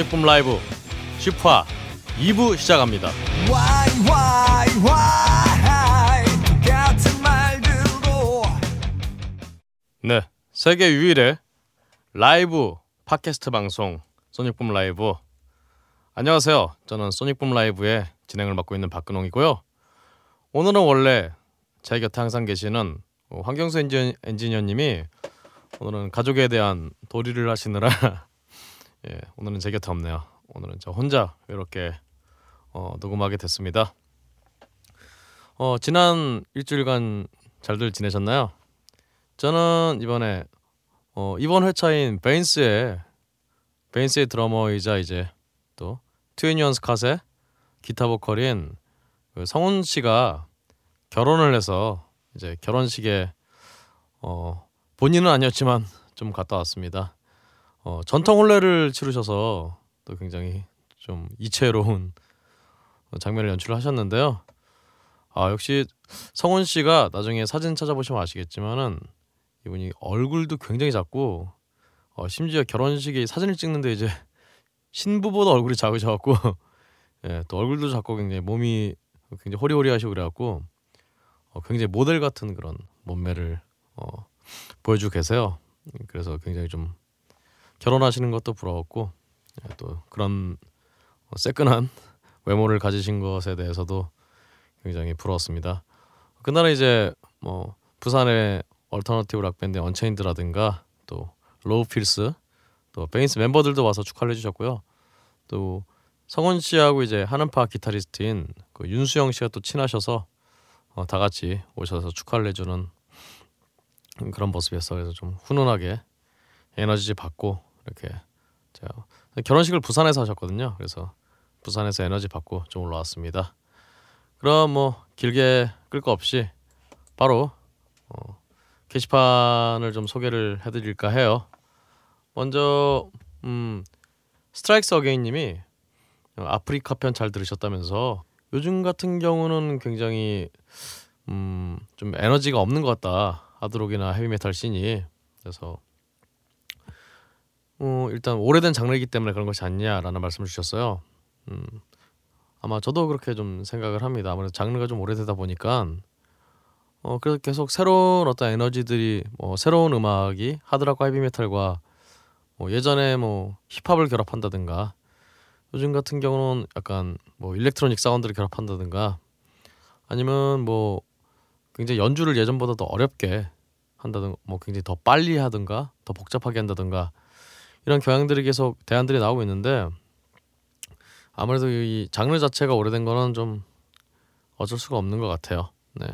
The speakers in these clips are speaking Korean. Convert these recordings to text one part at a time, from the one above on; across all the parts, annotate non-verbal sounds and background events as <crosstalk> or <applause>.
전익품 라이브 10화 2부 시작합니다. Why why 세계 유일의 라이브 팟캐스트 방송 소닉붐 라이브. 안녕하세요. 저는 소닉붐 라이브의 진행을 맡고 있는 박근홍이고요. 오늘은 원래 제 곁에 항상 계시는 어, 황경수 엔지, 엔지니어님이 오늘은 가족에 대한 도리를 하시느라 <laughs> 예, 오늘은 제 곁에 없네요. 오늘은 저 혼자 이렇게 어, 녹음하게 됐습니다. 어, 지난 일주일간 잘들 지내셨나요? 저는 이번에 어, 이번 회차인 베인스의 베인스의 드러머이자 이제 또 트윈니언스 컷의 기타 보컬인 그 성훈 씨가 결혼을 해서 이제 결혼식에 어, 본인은 아니었지만 좀 갔다 왔습니다. 어, 전통 혼례를 치르셔서 또 굉장히 좀 이채로운 장면을 연출을 하셨는데요. 아 역시 성훈 씨가 나중에 사진 찾아보시면 아시겠지만은 이분이 얼굴도 굉장히 작고 어, 심지어 결혼식에 사진을 찍는데 이제 <laughs> 신부보다 얼굴이 작으셔갖고 <laughs> 예, 또 얼굴도 작고 굉장히 몸이 굉장히 호리호리하시고 그래갖고 어, 굉장히 모델 같은 그런 몸매를 어, <laughs> 보여주고 계세요. 그래서 굉장히 좀 결혼하시는 것도 부러웠고 예, 또 그런 어, 새끈한 외모를 가지신 것에 대해서도 굉장히 부러웠습니다. 그날은 이제 뭐 부산의 alternative 락 밴드 언체인드라든가 또 로우 필스 또 베인스 멤버들도 와서 축하를 해주셨고요. 또 성원 씨하고 이제 하는파 기타리스트인 그 윤수영 씨가 또 친하셔서 어, 다 같이 오셔서 축하를 해주는 그런 모습이었어. 그래서 좀 훈훈하게 에너지 받고 이렇게 제가 결혼식을 부산에서 하셨거든요. 그래서 부산에서 에너지 받고 좀 올라왔습니다. 그럼 뭐 길게 끌 거 없이 바로 어, 게시판을 좀 소개를 해드릴까 해요. 먼저 음, 스트라이크스 어게인님이 아프리카 편 잘 들으셨다면서 요즘 같은 경우는 굉장히 음, 좀 에너지가 없는 것 같다 하드록이나 헤비메탈 씬이 그래서 어, 일단 오래된 장르이기 때문에 그런 것이 아니냐라는 말씀을 주셨어요. 음, 아마 저도 그렇게 좀 생각을 합니다. 아무래도 장르가 좀 오래되다 보니까 어 그래서 계속 새로운 어떤 에너지들이 뭐 새로운 음악이 하드락과 헤비메탈과 뭐 예전에 뭐 힙합을 결합한다든가 요즘 같은 경우는 약간 뭐 일렉트로닉 사운드를 결합한다든가 아니면 뭐 굉장히 연주를 예전보다 더 어렵게 한다든가 뭐 굉장히 더 빨리 하든가 더 복잡하게 한다든가 이런 경향들이 계속 대안들이 나오고 있는데 아무래도 이 장르 자체가 오래된 거는 좀 어쩔 수가 없는 것 같아요. 네.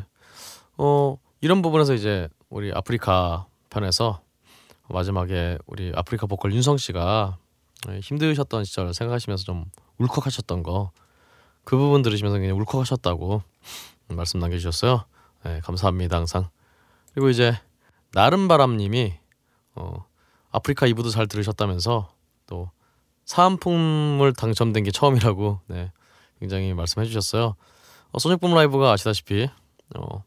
어 이런 부분에서 이제 우리 아프리카 편에서 마지막에 우리 아프리카 보컬 윤성 씨가 힘드셨던 시절 생각하시면서 좀 울컥하셨던 거 그 부분 들으시면서 그냥 울컥하셨다고 말씀 남겨주셨어요. 네, 감사합니다 항상. 그리고 이제 나른바람님이 어, 아프리카 이브도 잘 들으셨다면서 또 사은품을 당첨된 게 처음이라고 네, 굉장히 말씀해 주셨어요. 어, 소닉붐 라이브가 아시다시피 어,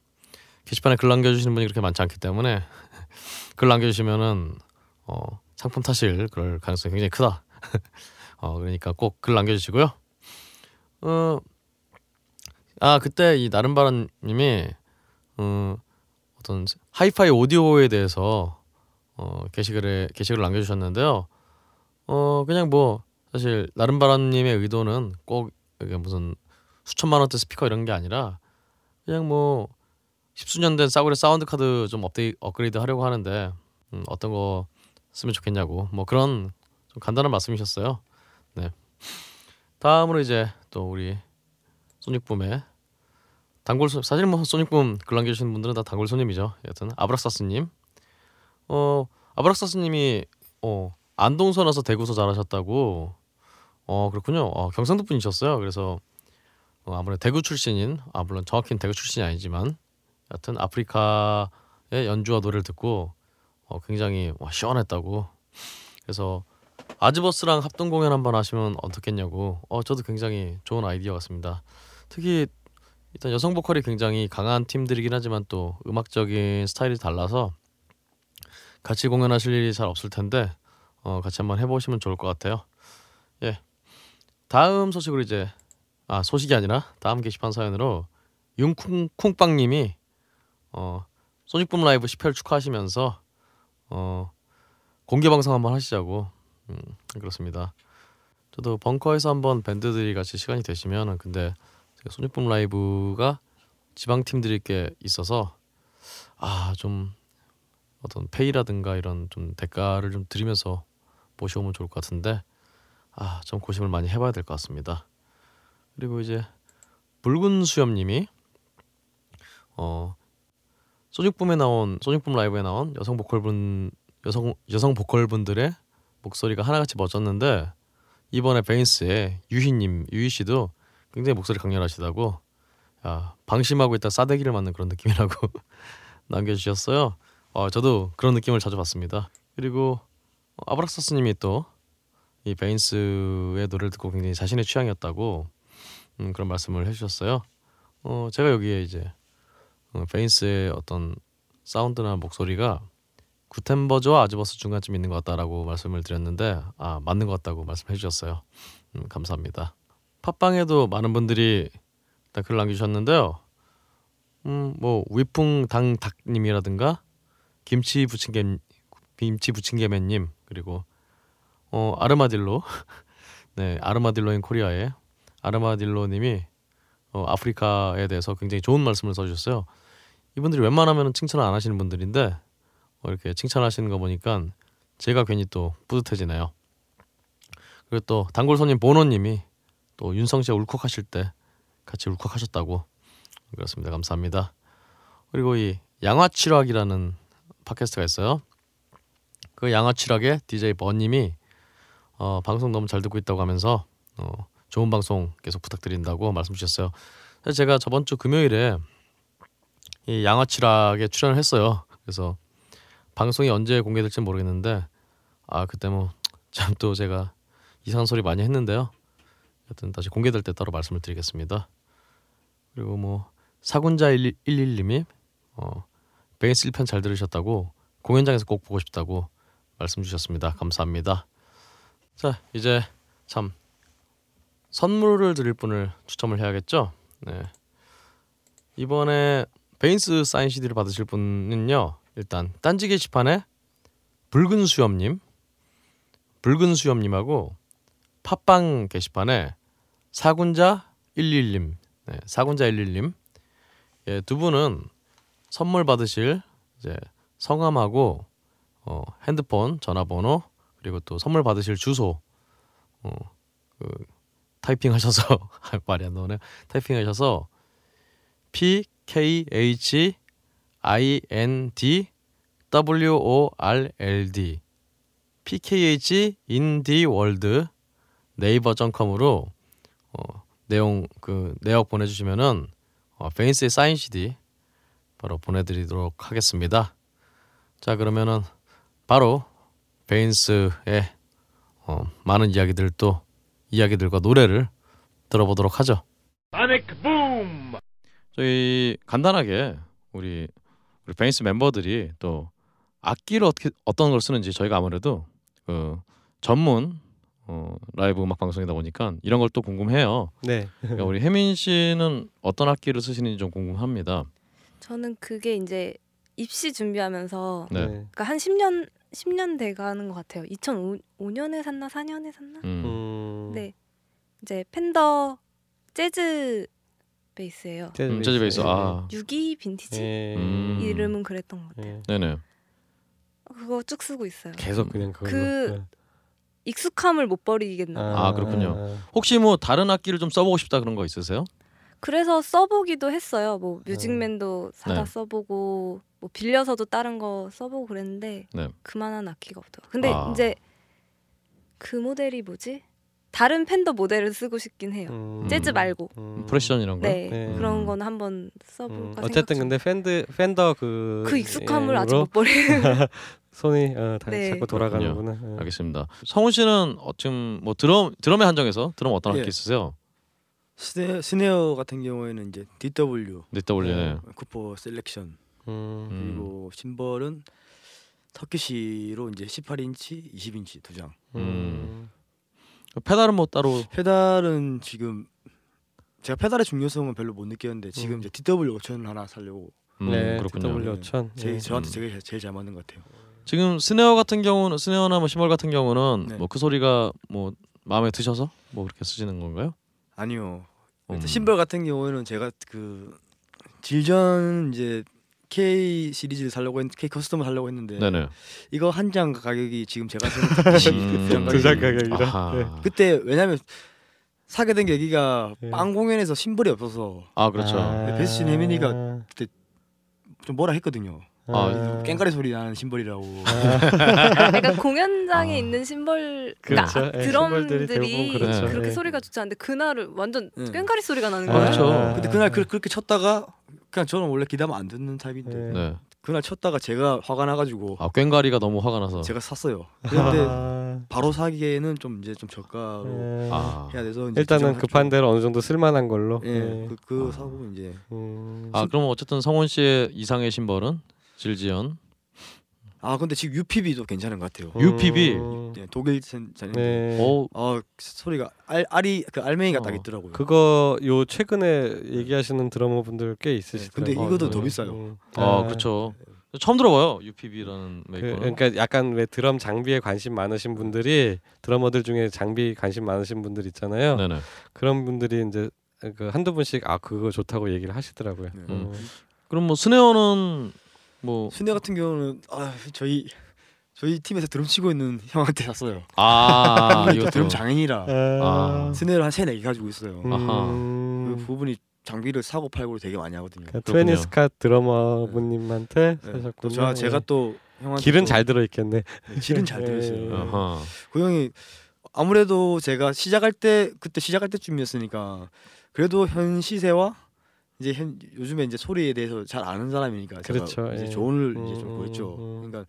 게시판에 글 남겨주시는 분이 그렇게 많지 않기 때문에 <laughs> 글 남겨주시면은 어, 상품 타실 그럴 가능성이 굉장히 크다. <laughs> 어, 그러니까 꼭 글 남겨주시고요. 어, 아 그때 이 나른바람님이 어, 어떤 하이파이 오디오에 대해서 어, 게시글에 게시글을 남겨주셨는데요. 어 그냥 뭐 사실 나른바람님의 의도는 꼭 이게 무슨 수천만 원대 스피커 이런 게 아니라 그냥 뭐 십수년 된 싸구려 사운드 카드 좀 업데이 업그레이드 하려고 하는데 음, 어떤 거 쓰면 좋겠냐고 뭐 그런 좀 간단한 말씀이셨어요. 네. 다음으로 이제 또 우리 소닉붐의 단골 손 사실 뭐 소닉붐 글 남겨주시는 분들은 다 단골 손님이죠. 여튼 아브락사스님, 어 아브락사스님이 어 안동서 나서 대구서 자라셨다고. 어 그렇군요. 어, 경상도 분이셨어요. 그래서 어, 아무래도 대구 출신인 아 물론 정확히는 대구 출신이 아니지만 여튼 아프리카의 연주와 노래를 듣고 어, 굉장히 와, 시원했다고. 그래서 아즈버스랑 합동 공연 한번 하시면 어떻겠냐고. 어 저도 굉장히 좋은 아이디어 같습니다. 특히 일단 여성 보컬이 굉장히 강한 팀들이긴 하지만 또 음악적인 스타일이 달라서 같이 공연하실 일이 잘 없을 텐데 어, 같이 한번 해보시면 좋을 것 같아요. 예. 다음 소식으로 이제 아 소식이 아니라 다음 게시판 사연으로 융쿵쿵빵님이 어 소닉붐 라이브 10회를 축하하시면서 어 공개 방송 한번 하시자고 음, 그렇습니다. 저도 벙커에서 한번 밴드들이 같이 시간이 되시면 근데 소닉붐 라이브가 지방 팀들이 꽤 있어서 아 좀 어떤 페이라든가 이런 좀 대가를 좀 드리면서 모셔오면 좋을 것 같은데 아 좀 고심을 많이 해봐야 될 것 같습니다. 그리고 이제 붉은 수염님이 어 소닉붐에 나온 소닉붐 라이브에 나온 여성 보컬분 여성 여성 보컬분들의 목소리가 하나같이 멋졌는데 이번에 베인스의 유희님 유희 씨도 굉장히 목소리 강렬하시다고 야, 방심하고 있다 싸대기를 맞는 그런 느낌이라고 <laughs> 남겨주셨어요. 어, 저도 그런 느낌을 자주 받습니다. 그리고 어, 아브락사스님이 또 이 베인스의 노래를 듣고 굉장히 자신의 취향이었다고 음, 그런 말씀을 해주셨어요. 어, 제가 여기에 이제 어, 베인스의 어떤 사운드나 목소리가 구텐버즈와 아즈버스 중간쯤 있는 것 같다라고 말씀을 드렸는데 아 맞는 것 같다고 말씀해 주셨어요. 음, 감사합니다. 팟빵에도 많은 분들이 일단 글 남겨주셨는데요. 음 뭐 위풍당닭님이라든가 김치 부침개 김치 부침개맨님 그리고 어 아르마딜로 <laughs> 네 아르마딜로인 코리아의 아르마딜로님이 어, 아프리카에 대해서 굉장히 좋은 말씀을 써주셨어요. 이분들이 웬만하면 칭찬을 안 하시는 분들인데 어, 이렇게 칭찬하시는 거 보니까 제가 괜히 또 뿌듯해지네요. 그리고 또 단골 손님 보노님이 또 윤성 씨가 울컥하실 때 같이 울컥하셨다고 그렇습니다. 감사합니다. 그리고 이 양화치락이라는 팟캐스트가 있어요. 그 양화치락의 DJ 버님이 어, 방송 너무 잘 듣고 있다고 하면서 어, 좋은 방송 계속 부탁드린다고 말씀 주셨어요. 제가 저번 주 금요일에 이 양화치락에 출연을 했어요. 그래서 방송이 언제 공개될지 모르겠는데 아 그때 뭐 참 또 제가 이상한 소리 많이 했는데요. 하여튼 다시 공개될 때 따로 말씀을 드리겠습니다. 그리고 뭐 사군자 111님이 어, 베이스 1편 잘 들으셨다고 공연장에서 꼭 보고 싶다고 말씀 주셨습니다. 감사합니다. 자 이제 참 선물을 드릴 분을 추첨을 해야겠죠. 네. 이번에 베인스 사인 CD를 받으실 분은요. 일단 딴지 게시판에 붉은 수염님, 붉은 수염님하고 팟빵 게시판에 사군자 11님, 네, 사군자 11님, 예, 두 분은 선물 받으실 이제 성함하고 어, 핸드폰, 전화번호 그리고 또 선물 받으실 주소, 어, 그 타이핑하셔서 <laughs> 말이 안 나오네. 타이핑하셔서 P K H I N D W O R L D P K H 인디 월드 네이버.com으로 어, 내용 그 내역 보내주시면은 어, 베인스의 사인 CD 바로 보내드리도록 하겠습니다. 자 그러면은 바로 베인스의 어, 많은 이야기들 또 이야기들과 노래를 들어보도록 하죠. Boom! 저희 간단하게 우리 우리 베이스 멤버들이 또 악기를 어떻게 어떤 걸 쓰는지 저희가 아무래도 그 전문 어, 라이브 음악 방송이다 보니까 이런 걸 또 궁금해요. 네. 그러니까 우리 혜민 씨는 어떤 악기를 쓰시는지 좀 궁금합니다. 저는 그게 이제 입시 준비하면서 네. 그러니까 한 10년 10년 돼 가는 것 같아요. 2005년에 샀나 4년에 샀나? 음. 음. 네. 이제 펜더 재즈 베이스예요. 재즈 음, 재즈 베이스. 네. 아, 62 빈티지 예. 음. 이름은 그랬던 것 같아요. 예. 네네. 그거 쭉 쓰고 있어요. 계속 그냥 그걸로. 그- 네. 익숙함을 못 버리겠나 봐요. 아, 그렇군요. 혹시 뭐 다른 악기를 좀 써보고 싶다 그런 거 있으세요? 그래서 써보기도 했어요. 뭐 뮤직맨도 사다 네. 써보고 뭐 빌려서도 다른 거 써보고 그랬는데 네. 그만한 악기가 없더라고요. 근데 아. 이제 그 모델이 뭐지? 다른 펜더 모델을 쓰고 싶긴 해요. 음. 재즈 말고. 음. Precision 이런 거? 네, 네. 그런 음. 건 한번 음. 써볼까 어쨌든 생각 중. 근데 펜드 펜더 그 그 익숙함을 아직 으로 못 버리는. <laughs> 손이 어, 다시 네. 자꾸 돌아가는구나. 어. 알겠습니다. 성훈 씨는 어, 지금 뭐 드럼 드럼에 한정해서 드럼 어떤 예. 악기 쓰세요? 스네, snare 같은 경우에는 이제 DW DW. copper selection 음. 음. 그리고 심벌은 Turkish로 이제 18인치, 20인치 두 장. 음. 페달은 뭐 따로 페달은 지금 제가 페달의 중요성은 별로 못 느꼈는데 지금 음. 이제 DW 5000을 하나 살려고 음, 네, 그렇군요. DW 5000. 제, 예. 저한테 음. 제일 제일 잘 맞는 것 같아요. 지금 snare 같은 경우는 스네어나 뭐 심벌 같은 경우는 네. 뭐그 소리가 뭐 마음에 드셔서 뭐 그렇게 쓰시는 건가요? 아니요. 음. 심벌 같은 경우에는 제가 그 질전 이제 K 시리즈를 살려고 했, K 커스텀을 살려고 했는데 네네. 이거 한 장 가격이 지금 제가 <laughs> 음. 두장 가격이 가격이라. 네. 그때 왜냐면 사게 된 계기가 네. 빵 공연에서 심벌이 없어서 아 그렇죠. 아. 베스신 혜민이가 좀 뭐라 했거든요. 아, 깽가리 소리 나는 심벌이라고. <laughs> 그러니까 공연장에 아. 있는 심벌 그렇죠. 심벌들이 드럼들이 그렇죠. 그렇게 예. 소리가 좋지 않은데 그날은 완전 네. 꽹가리 소리가 나는 아, 거예요. 그렇죠. 아. 근데 그날 그, 그렇게 쳤다가 그냥 저는 원래 기다면 안 듣는 타입인데 네. 네. 그날 쳤다가 제가 화가 나가지고 아 꽹가리가 너무 화가 나서. 제가 샀어요. 그런데 아. 바로 사기에는 좀 이제 좀 저가로 예. 아. 해야 돼서 이제 일단은 급한 했죠. 대로 어느 정도 쓸만한 걸로. 예, 예. 그, 그 아. 사고 이제 음. 아 그럼 어쨌든 성훈 씨의 이상의 심벌은 질지연. 아 근데 지금 UPB도 괜찮은 것 같아요. UPB? 음. 예, 독일 잔인데 네. 오. 어 소리가 알 알이 그 알맹이가 딱 어. 있더라고요. 그거 요 최근에 얘기하시는 드러머 분들 꽤 있으시더라고요. 근데 이것도 더 음. 비싸요. 음. 아 그렇죠. 처음 들어봐요 UPB라는 그, 메이커는. 그러니까 약간 왜 드럼 장비에 관심 많으신 분들이 드러머들 중에 장비 관심 많으신 분들 있잖아요. 네네. 그런 분들이 이제 그 한두 분씩 아 그거 좋다고 얘기를 하시더라고요. 네. 음. 그럼 뭐 스네어는 뭐 순대 같은 경우는 아 저희 저희 팀에서 드럼 치고 있는 형한테 샀어요. 아, 또 <laughs> 이것도 드럼 장인이라 아. 스네를 한 세네 개 가지고 있어요. 음. 그 부분이 장비를 사고 팔고를 되게 많이 하거든요. 그러니까. 트웨니스카 드러머분님한테 네. 사셨군요. 또 제가, 제가 예. 또 형한테 길은 또- 잘 들어 있겠네. 네, 질은 잘 예. 들었어요. 아하. 그 형이 아무래도 제가 시작할 때 그때 시작할 때쯤이었으니까 그래도 현 시세와 이제 현 요즘에 이제 소리에 대해서 잘 아는 사람이니까 제가 그렇죠, 이제 예. 조언을 음, 이제 좀 음, 구했죠. 음. 그러니까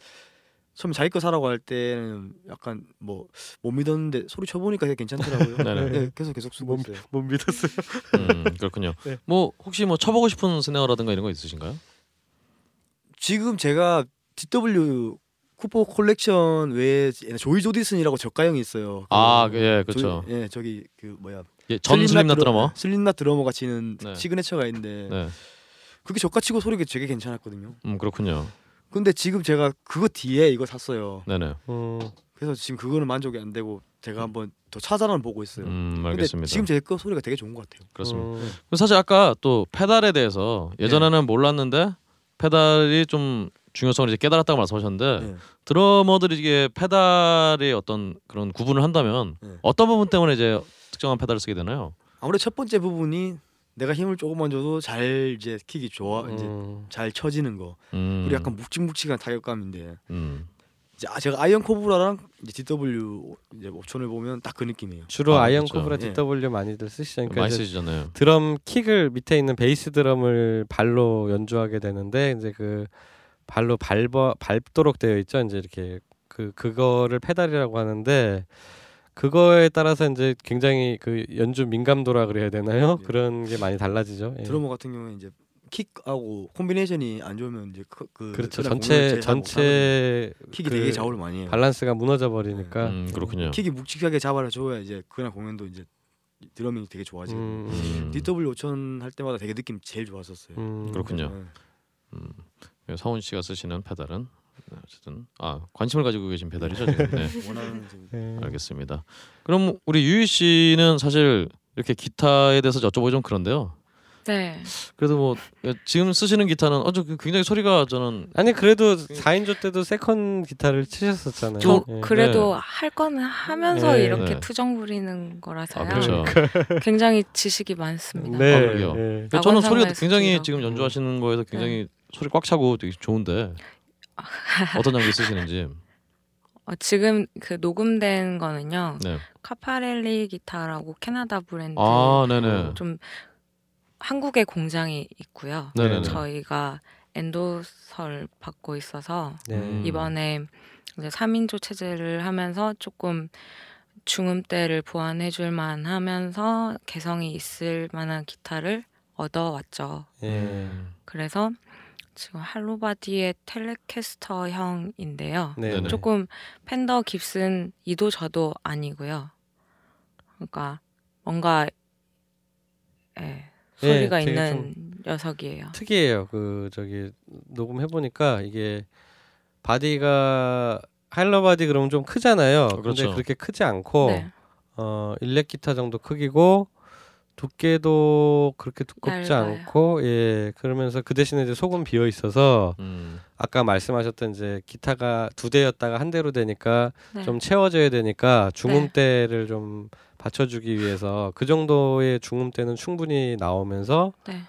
처음 자기 거 사라고 할 때는 약간 뭐 못 믿었는데 소리 쳐보니까 되게 괜찮더라고요. 네네. <laughs> 네, 계속 계속 쓰고 못- 있어요. 못 믿었어요. <laughs> 음, 그렇군요. 네. 뭐 혹시 뭐 쳐보고 싶은 스네어라든가 이런 거 있으신가요? 지금 제가 DW 쿠퍼 콜렉션 외에 조이 조디슨이라고 저가형이 있어요. 아, 그 예, 그렇죠. 저기, 예, 저기 그 뭐야 예, 전 슬림나 드러머. 슬림나 드러머가 치는 네. 시그네처가 있는데 네. 그게 저가 치고 소리가 되게 괜찮았거든요. 음, 그렇군요. 근데 지금 제가 그거 뒤에 이거 샀어요. 네네. 음. 그래서 지금 그거는 만족이 안 되고 제가 한번 더 찾아는 보고 있어요. 음, 알겠습니다. 지금 제 거 소리가 되게 좋은 것 같아요. 그렇습니다. 음. 그리고 사실 아까 또 페달에 대해서 예전에는 몰랐는데 페달이 좀 중요성을 이제 깨달았다고 말씀하셨는데 네. 드러머들이 이게 페달의 어떤 그런 구분을 한다면 네. 어떤 부분 때문에 이제 특정한 페달을 쓰게 되나요? 아무래도 첫 번째 부분이 내가 힘을 조금만 줘도 잘 이제 킥이 좋아 이제 음. 잘 쳐지는 거 음, 그리고 약간 묵직묵직한 타격감인데 음. 이제 아, 제가 Iron Cobra랑 이제 DW 이제 옵션을 보면 딱 그 느낌이에요. 주로 아, Iron 그렇죠. Cobra 예. DW 많이들 쓰시죠. 많이 쓰시잖아요. 드럼 킥을 밑에 있는 베이스 드럼을 발로 연주하게 되는데 이제 그 발로 밟아 밟도록 되어 있죠. 이제 이렇게 그 그거를 페달이라고 하는데 그거에 따라서 이제 굉장히 그 연주 민감도라 그래야 되나요? 예. 그런 게 많이 달라지죠. 예. 드러머 같은 경우에 이제 킥하고 콤비네이션이 안 좋으면 이제 그, 그 그렇죠. 전체. 전체 킥이 그 되게 좌우를 많이 해요. 밸런스가 무너져 버리니까. 음, 그렇군요. 킥이 묵직하게 잡아줘야 이제 그날 공연도 이제 drumming이 되게 좋아지고 음, 음, DW 5000 할 때마다 되게 느낌 제일 좋았었어요. 음. 그렇군요. 네. 예, 성훈 씨가 쓰시는 페달은 네, 어쨌든 아 관심을 가지고 계신 페달이죠. 지금. 네. <laughs> 원하는 예. 알겠습니다. 그럼 우리 유희 씨는 사실 이렇게 기타에 대해서 여쭤보기 좀 그런데요. 네. 그래도 뭐 예, 지금 쓰시는 기타는 어저 굉장히 소리가 저는 아니 그래도 4인조 때도 second 기타를 치셨었잖아요. 저 예. 그래도 할 거는 하면서 네. 이렇게 네. 투정 부리는 거라서요. 아 그렇죠. 굉장히 지식이 많습니다. 네. 아, 그러게요. 예. 근데 저는 소리가 굉장히. 지금 연주하시는 거에서 굉장히 소리 꽉 차고 되게 좋은데 <laughs> 어떤 장비 쓰시는지. 어, 지금 그 녹음된 거는요. 네. 카파렐리 기타라고 캐나다 브랜드 아 네네. 좀 한국에 공장이 있고요. 네네네. 저희가 엔도설 받고 있어서 네. 음. 이번에 이제 3인조 체제를 하면서 조금 중음대를 보완해 줄 만 하면서 개성이 있을 만한 기타를 얻어왔죠. 예. 그래서 지금 hollow body의 Telecaster 형인데요. 네. 네네. 조금 펜더 깁슨 이도 저도 아니고요. 그러니까 뭔가 예, 예, 소리가 되게 있는 녀석이에요. 특이해요. 그 저기 녹음해 보니까 이게 바디가 hollow body 그러면 좀 크잖아요. 근데 그렇죠. 그렇게 크지 않고 네. 어 일렉 기타 정도 크기고 두께도 그렇게 두껍지 얇아요. 않고 예 그러면서 그 대신에 이제 속은 비어 있어서 음. 아까 말씀하셨던 이제 기타가 두 대였다가 한 대로 되니까 네. 좀 채워져야 되니까 중음대를 좀 받쳐주기 위해서 그 정도의 중음대는 충분히 나오면서 네.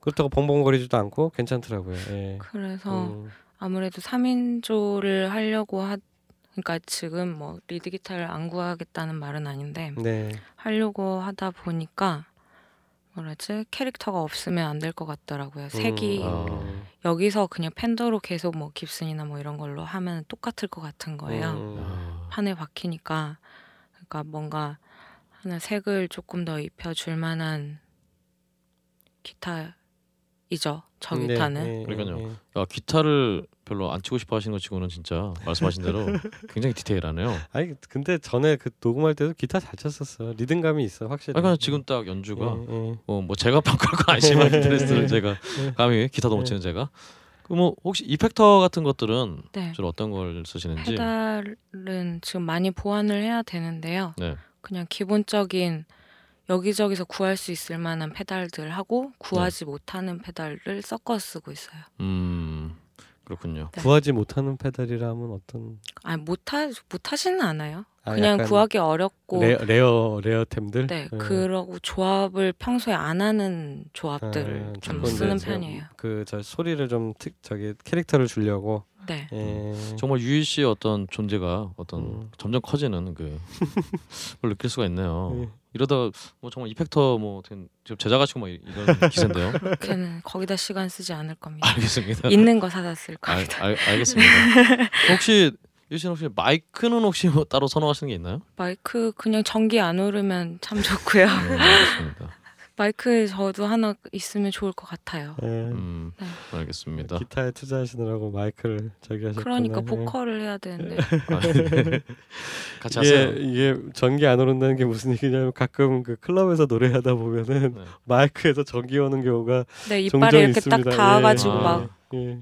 그렇다고 벙벙거리지도 않고 괜찮더라고요. 예. 그래서 음, 아무래도 3인조를 하려고 하 그러니까 지금 뭐 리드 기타를 안 구하겠다는 말은 아닌데 네. 하려고 하다 보니까 뭐라지 캐릭터가 없으면 안 될 것 같더라고요. 색이 아. 여기서 그냥 팬더로 계속 뭐 깁슨이나 뭐 이런 걸로 하면 똑같을 것 같은 거예요. 음. 아. 판에 박히니까 그러니까 뭔가 하나 색을 조금 더 입혀줄 만한 기타 이죠. 저 네, 기타는 예, 예, 그러니까요. 예. 야, 기타를 별로 안 치고 싶어 하시는 것 치고는 진짜 말씀하신 대로 <laughs> 굉장히 디테일하네요. 아니 근데 전에 그 녹음할 때도 기타 잘 쳤었어. 리듬감이 있어 확실히. 아, 그냥 지금 딱 연주가 예, 예. 어, 뭐 제가 평가할 건 아니지만 기타리스트를 제가 감히 기타도 못 네. 치는 제가 그뭐 혹시 이펙터 같은 것들은 네. 주로 어떤 걸 쓰시는지 페달은 지금 많이 보완을 해야 되는데요. 네. 그냥 기본적인 여기저기서 구할 수 있을 만한 페달들 하고 네. 구하지 못하는 페달을 섞어 쓰고 있어요. 음 그렇군요. 네. 구하지 못하는 페달이라면 어떤 아니 못하 못하지는 않아요. 아, 그냥 구하기 어렵고 레, rare rare템들. 네 예. 그러고 조합을 평소에 안 하는 조합들을 아, 좀 쓰는 편이에요. 그 저 소리를 좀 특, 저기 캐릭터를 주려고. 네. 예. 정말 유희 씨의 어떤 존재가 어떤 음. 점점 커지는 그 <laughs> 걸 느낄 수가 있네요. 예. 이러다 뭐 정말 effector 뭐 지금 제작하시고 뭐 이- 이런 기세인데요. <laughs> 걔는 거기다 시간 쓰지 않을 겁니다. 알겠습니다. 있는 거 사다 쓸 알, 겁니다. 알, 알 겠습니다. <laughs> 혹시 유희 씨는 혹시 마이크는 혹시 뭐 따로 선호하시는 게 있나요? 마이크 그냥 전기 안 오르면 참 좋고요. 네, 알겠습니다. 마이크 저도 하나 있으면 좋을 것 같아요. 예. 음, 네. 알겠습니다. 기타에 투자하시느라고 마이크를 저기 하셨구나. 그러니까 예. 보컬을 해야 되는데 아, 네. <laughs> 같이 이게 하세요. 이게 전기 안 오른다는 게 무슨 얘기냐면 가끔 그 클럽에서 노래하다 보면은 네. 마이크에서 전기 오는 경우가 내 종종 이빨에 이렇게 있습니다. 딱 닿아가지고 예. 막 예.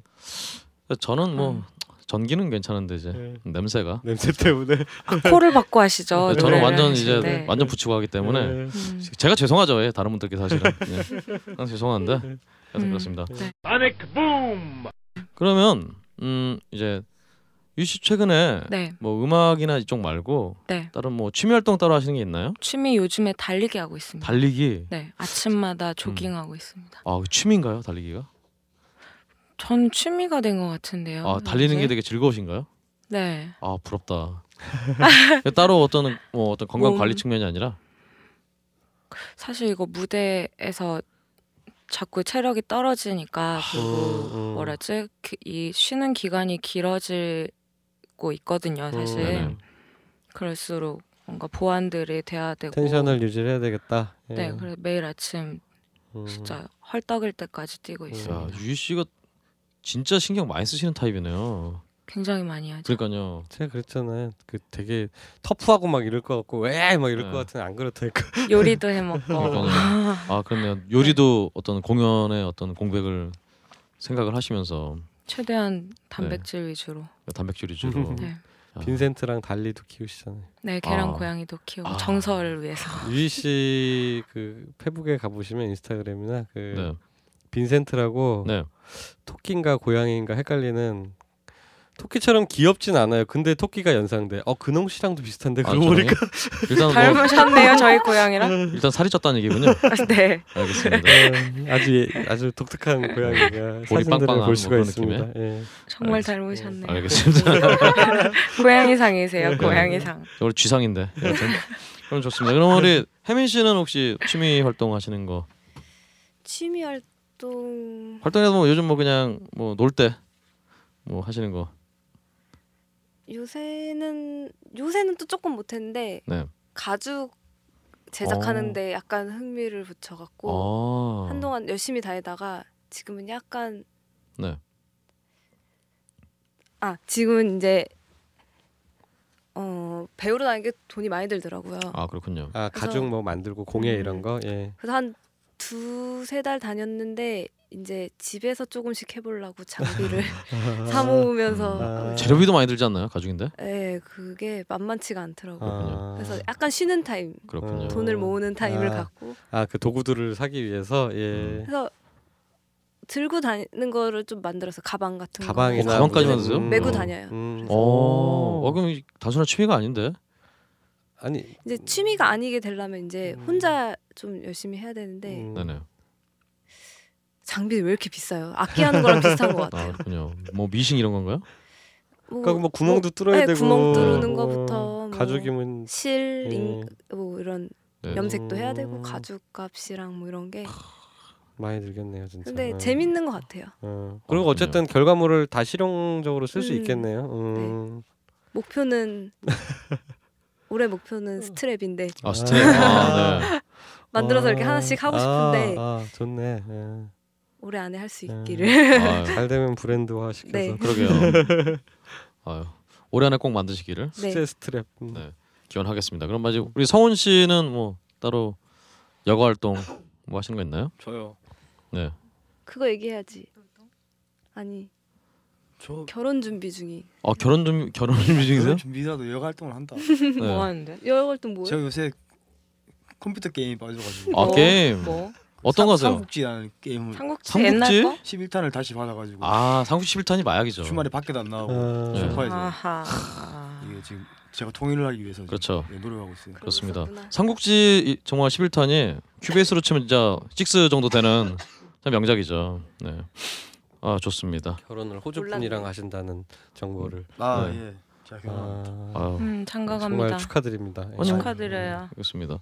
저는 뭐 음. 전기는 괜찮은데 이제 예. 냄새가 냄새 때문에 아, 코를 받고 하시죠. 네, 저는 노래를 완전 이제 하시는데. 완전 붙이고 하기 때문에 예. 음. 제가 죄송하죠. 예, 다른 분들께 사실은 <laughs> 예. 죄송한데 그래서 음. 그렇습니다. Sonic Boom! 그러면 음 이제 유씨 최근에 네, 뭐 음악이나 이쪽 말고 네. 다른 뭐 취미 활동 따로 하시는 게 있나요? 취미 요즘에 달리기 하고 있습니다. 달리기. 네, 아침마다 조깅하고 있습니다. 아 취미인가요? 달리기가? 전 취미가 된 것 같은데요. 아 달리는 게 이제? 되게 즐거우신가요? 네, 아 부럽다. <laughs> 따로 어떤 뭐 어떤 건강 몸. 관리 측면이 아니라 사실 이거 무대에서 자꾸 체력이 떨어지니까 그리고 음, 음. 뭐라지 그- 이 쉬는 기간이 길어지고 있거든요. 사실 네네. 그럴수록 뭔가 보완들이 돼야 되고 텐션을 유지해야 되겠다. 예. 네, 그래서 매일 아침 음. 진짜 헐떡일 때까지 뛰고 야 있습니다. 유희 씨가 진짜 신경 많이 쓰시는 타입이네요. 굉장히 많이 하죠. 그러니까요. 제가 그랬잖아요. 그 되게 터프하고 막 이럴 것 같고 왜막 이럴 네. 것 같은 안 그렇다니까. 요리도 해 <laughs> 먹고. 아 그렇네요. 요리도 어떤 공연의 어떤 공백을 생각을 하시면서 최대한 단백질 위주로. 단백질 위주로. 네. 아, 빈센트랑 달리도 키우시잖아요. 네, 개랑 아. 고양이도 키우고 아. 정서를 위해서. 유희 씨 그 페북에 가보시면 인스타그램이나 그 네. 빈센트라고 네. 토끼인가 고양이인가 헷갈리는 토끼처럼 귀엽진 않아요. 근데 토끼가 연상돼. 어 근홍 씨랑도 비슷한데 아, 그러고 보니까 일단 뭐 닮으셨네요, 저희 고양이랑. 일단 살이 쪘다는 얘기군요. <laughs> 네. 알겠습니다. 어, 아주 예- 아주 독특한 고양이가 사진들을 빵빵한 볼 수가 뭐 그런 있습니다. 예. 정말 알겠- 닮으셨네요. 알겠습니다. <laughs> 고양이상이세요, 네. 고양이상. 원래 쥐상인데. 여튼 그럼 좋습니다. 그럼 우리 혜민 씨는 혹시 취미 활동 하시는 거? 취미 활동 활동에서 뭐 요즘 뭐 그냥 뭐 놀 때 뭐 하시는 거. 요새는 요새는 또 조금 못했는데 네. 가죽 제작하는데 약간 흥미를 붙여갖고 아. 한동안 열심히 다니다가 지금은 약간 네. 아 지금은 이제 어 배우러 다니는 게 돈이 많이 들더라고요. 아 그렇군요. 아 가죽 뭐 만들고 공예 음. 이런 거. 예. 그래서 한 두세 달 다녔는데 이제 집에서 조금씩 해보려고 장비를 <laughs> <laughs> 사 모으면서 아. 재료비도 많이 들지 않나요? 가죽인데? 네 그게 만만치가 않더라고요. 아, 그래서 약간 쉬는 타임, 그렇군요. 어. 돈을 모으는 타임을 아. 갖고 아, 그 도구들을 사기 위해서 예. 그래서 들고 다니는 거를 좀 만들어서 가방 같은 가방이나 거 어, 가방까지 무슨- 만드세요? 메고 어. 다녀요. 음. 어, 어 그럼 이 단순한 취미가 아닌데. 아니 이제 취미가 아니게 되려면 이제 음. 혼자 좀 열심히 해야 되는데 음. 네네. 장비 왜 이렇게 비싸요? 악기하는 거랑 <laughs> 비슷한 것 같아요. 그렇군요. 뭐 미싱 이런 건가요? 그러니까 뭐 구멍도 뚫어야 네, 되고 구멍 뚫는 어, 거부터 뭐 가죽이면 실, 예. 잉, 뭐 이런 네. 염색도 해야 되고 음. 가죽 값이랑 뭐 이런 게 많이 들겠네요, 진짜. 근데 어. 재밌는 것 같아요. 어. 그리고 그렇군요. 어쨌든 결과물을 다 실용적으로 쓸수 음. 있겠네요. 음. 목표는 <laughs> 올해 목표는 스트랩인데 아 스트랩. 아 네. <laughs> 만들어서 이렇게 아, 하나씩 하고 아, 싶은데 아, 좋네. 예. 올해 안에 할수 음. 있기를. 아, 잘 되면 브랜드화 시켜서 네. 그러게요. <laughs> 아유, 올해 안에 꼭 만드시기를 네. 수제 스트랩. 음. 네. 기원하겠습니다. 그럼 마지 우리 성훈 씨는 뭐 따로 여가 활동 뭐 하시는 거 있나요? 저요. 네. 그거 얘기해야지. 아니 저 결혼 준비 중이. 아 결혼 좀 결혼 준비 중이세요? 결혼 준비라도 여가 활동을 한다. 네. 뭐 하는데? 여행 활동 뭐예요? 제가 요새 컴퓨터 게임 빠져가지고 아 뭐, 게임 뭐? 어떤 거 하세요? 삼국지라는 게임을 삼국지, 삼국지? 옛날 거? 11탄을 다시 받아가지고 아 삼국 11탄이 마약이죠. 주말에 밖에도 안 나가고 아, 네. 소파에서 아하. <laughs> 이게 지금 제가 통일을 하기 위해서 그렇죠. 네, 노력하고 있어요. 그렇습니다. 있었구나. 삼국지 이- 정말 11탄이 Cubase로 치면 진짜 6 정도 되는 <laughs> 참 명작이죠. 네. 아 좋습니다. 결혼을 호주. 분이랑 하신다는 정보를. 아 네. 예. 아, 아유, 음, 정말 장가갑니다. 축하드립니다. 예. 아니, 축하드려요. 알겠습니다.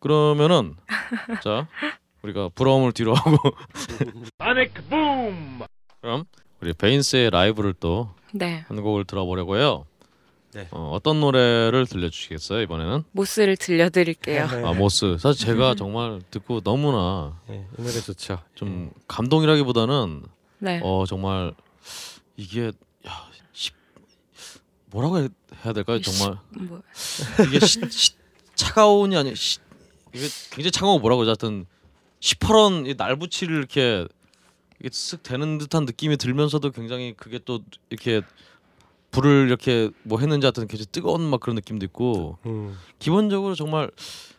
그러면은 <laughs> 자 우리가 부러움을 뒤로 하고 <laughs> Sonic Boom! 그럼 우리 베인스의 라이브를 또한 네. 곡을 들어보려고 해요. 네. 어, 어떤 노래를 들려주시겠어요 이번에는? 모스를 들려드릴게요. 네. 아 모스. 사실 제가 정말 듣고 너무나 예, 이 노래 좋죠. 좀 감동이라기보다는 네. 어 정말 이게 야 시, 뭐라고 해- 해야 될까요? 정말 뭐, 이게 시, 시, 차가운이 아니 시, 이게 굉장히 차가워 뭐라고? 하여튼 시퍼런 이 날붙이를 이렇게 이게 쓱 되는 듯한 느낌이 들면서도 굉장히 그게 또 이렇게 불을 이렇게 뭐 했는지 하여튼 굉장히 뜨거운 막 그런 느낌도 있고 음. 기본적으로 정말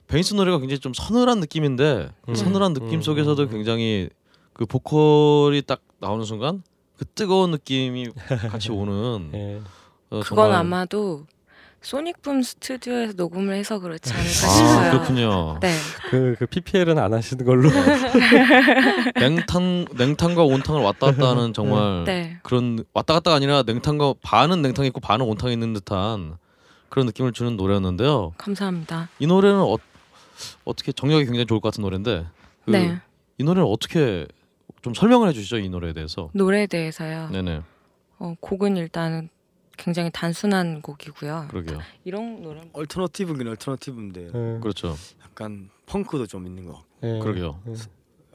베이스 노래가 굉장히 좀 서늘한 느낌인데 이 음. 서늘한 느낌 음, 속에서도. 굉장히 그 보컬이 딱 나오는 순간 그 뜨거운 느낌이 같이 오는 <laughs> 예. 어, 그건 정말- 아마도 소닉붐 스튜디오에서 녹음을 해서 그렇지 않을까 아 싶어요. 그렇군요. 네. 그, 그 PPL은 안 하시는 걸로. <laughs> 냉탕 냉탕과 온탕을 왔다 갔다 하는 정말 네. 그런 왔다 갔다가 아니라 냉탕과 반은 냉탕 있고 반은 온탕 있는 듯한 그런 느낌을 주는 노래였는데요. 감사합니다. 이 노래는 어, 어떻게 정력이 굉장히 좋을 것 같은 노래인데 그, 네. 이 노래는 어떻게 좀 설명을 해주시죠 이 노래에 대해서. 노래에 대해서요. 네네 어, 곡은 일단 굉장히 단순한 곡이고요. 그러게요. 이런 노래 alternative긴 alternative인데 예. 그렇죠. 약간 punk도 좀 있는 것 같고 예. 그러게요. 예.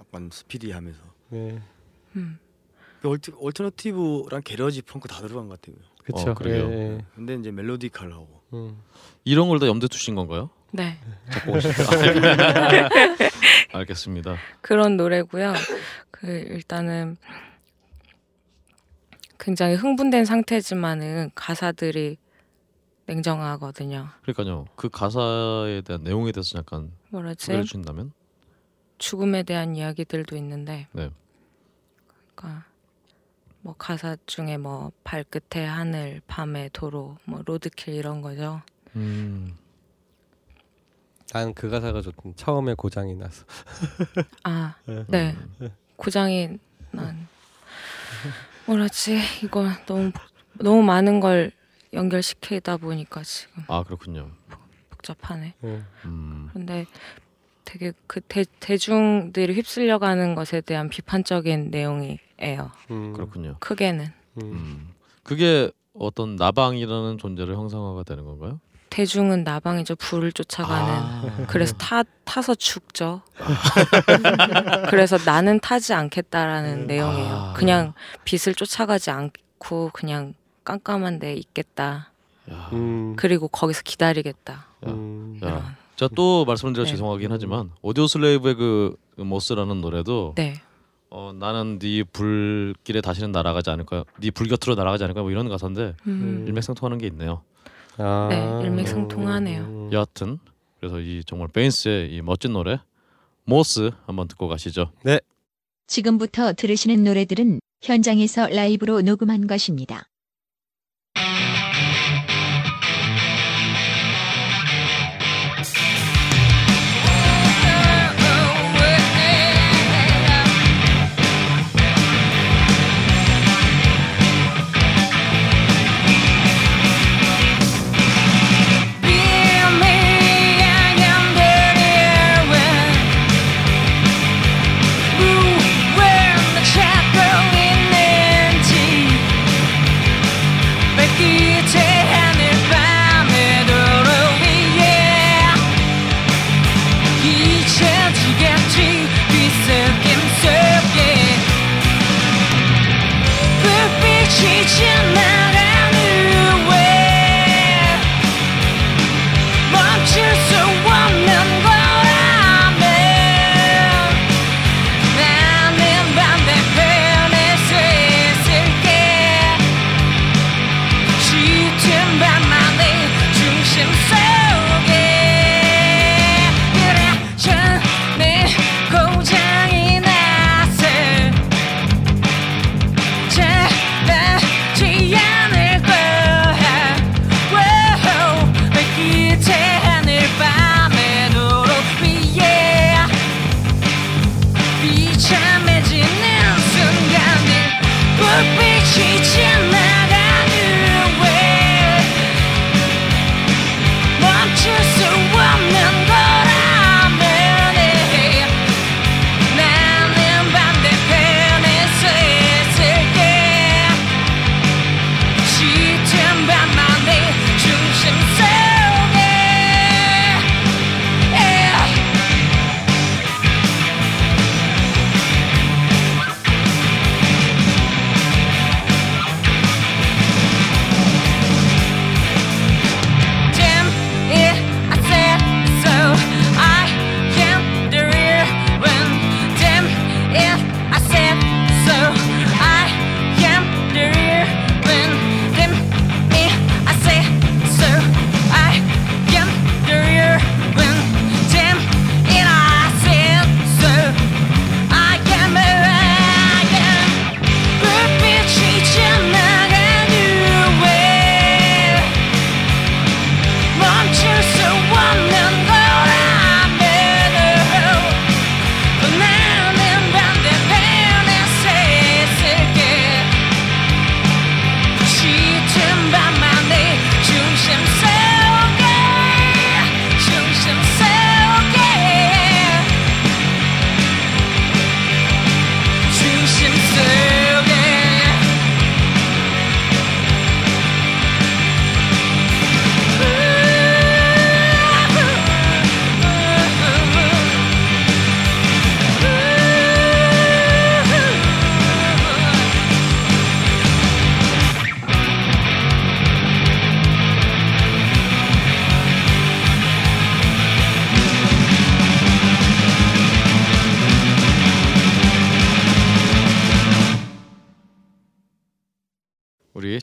약간 스피디하면서 예. 음. alt, alternative랑 garage punk 다 들어간 것 같아요. 그쵸. 어, 그러게요. 예, 예. 근데 이제 melodical하고 음. 이런 걸 다 염두에 두신 건가요? 네. 작곡을 <laughs> 알겠습니다. 그런 노래고요. 그 일단은 굉장히 흥분된 상태지만은 가사들이 냉정하거든요. 그러니까요. 그 가사에 대한 내용에 대해서 약간 뭐라지? 소개해 주신다면? 죽음에 대한 이야기들도 있는데, 네. 그러니까 뭐 가사 중에 뭐 발끝에 하늘, 밤에 도로, 뭐 로드킬 이런 거죠. 음. 난그 가사가 좋던 처음에 고장이 나서. 아, 예. <laughs> 네. 고장이 난 뭐라지? 이거 너무 복- 너무 많은 걸 연결시키다 보니까 지금 아 그렇군요. 복잡하네. 예. 음. 그런데 되게 그 대, 대중들이 휩쓸려가는 것에 대한 비판적인 내용이에요. 음. 그렇군요. 크게는 음. 음. 그게 어떤 나방이라는 존재를 형상화가 되는 건가요? 대중은 나방이죠. 불을 쫓아가는. 아. 그래서 타 타서 죽죠. <laughs> 그래서 나는 타지 않겠다라는 내용이에요. 아. 그냥 빛을 쫓아가지 않고 그냥 깜깜한 데 있겠다. 야, 음. 그리고 거기서 기다리겠다. 음. 야. 제가 또 말씀드려 네. 죄송하긴 하지만 오디오 슬레이브의 그 모스라는 노래도 네. 어, 나는 네 불길에 다시는 날아가지 않을 거야. 네 불 곁으로 날아가지 않을 거야. 뭐 이런 가사인데 음. 일맥상통하는 게 있네요. 아. 네, 일맥상통하네요. 음. 여하튼 그래서 이 정말 베인스의 이 멋진 노래 모스 한번 듣고 가시죠. 지금부터 들으시는 노래들은 현장에서 라이브로 녹음한 것입니다.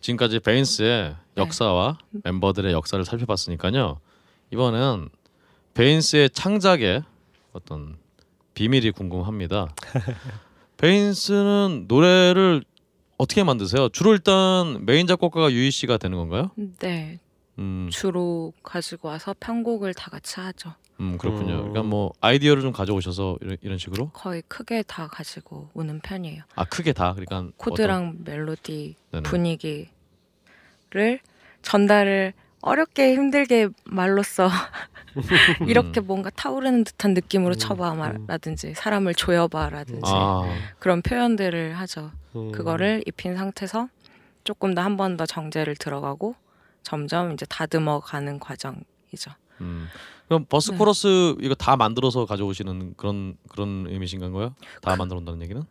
지금까지 베인스의 네. 역사와 멤버들의 역사를 살펴봤으니까요. 이번엔 베인스의 창작의 어떤 비밀이 궁금합니다. <laughs> 베인스는 노래를 어떻게 만드세요? 주로 일단 메인 작곡가가 유희 씨가 되는 건가요? 네. 음, 주로 가지고 와서 편곡을 다 같이 하죠. 음 그렇군요. 음. 그러니까 뭐 아이디어를 좀 가져오셔서 이런, 이런 식으로 거의 크게 다 가지고 오는 편이에요. 아 크게 다 그러니까 코드랑 멜로디 어떤- 네네. 분위기 를 전달을 어렵게 힘들게 말로써 <laughs> 이렇게 뭔가 타오르는 듯한 느낌으로 음, 쳐봐라든지 사람을 조여봐라든지 아, 그런 표현들을 하죠. 음. 그거를 입힌 상태에서 조금 더 한 번 더 정제를 들어가고 점점 이제 다듬어 가는 과정이죠. 음. 그럼 버스 네. 코러스 이거 다 만들어서 가져오시는 그런 그런 의미신 건가요? 다 만들어 온다는 얘기는?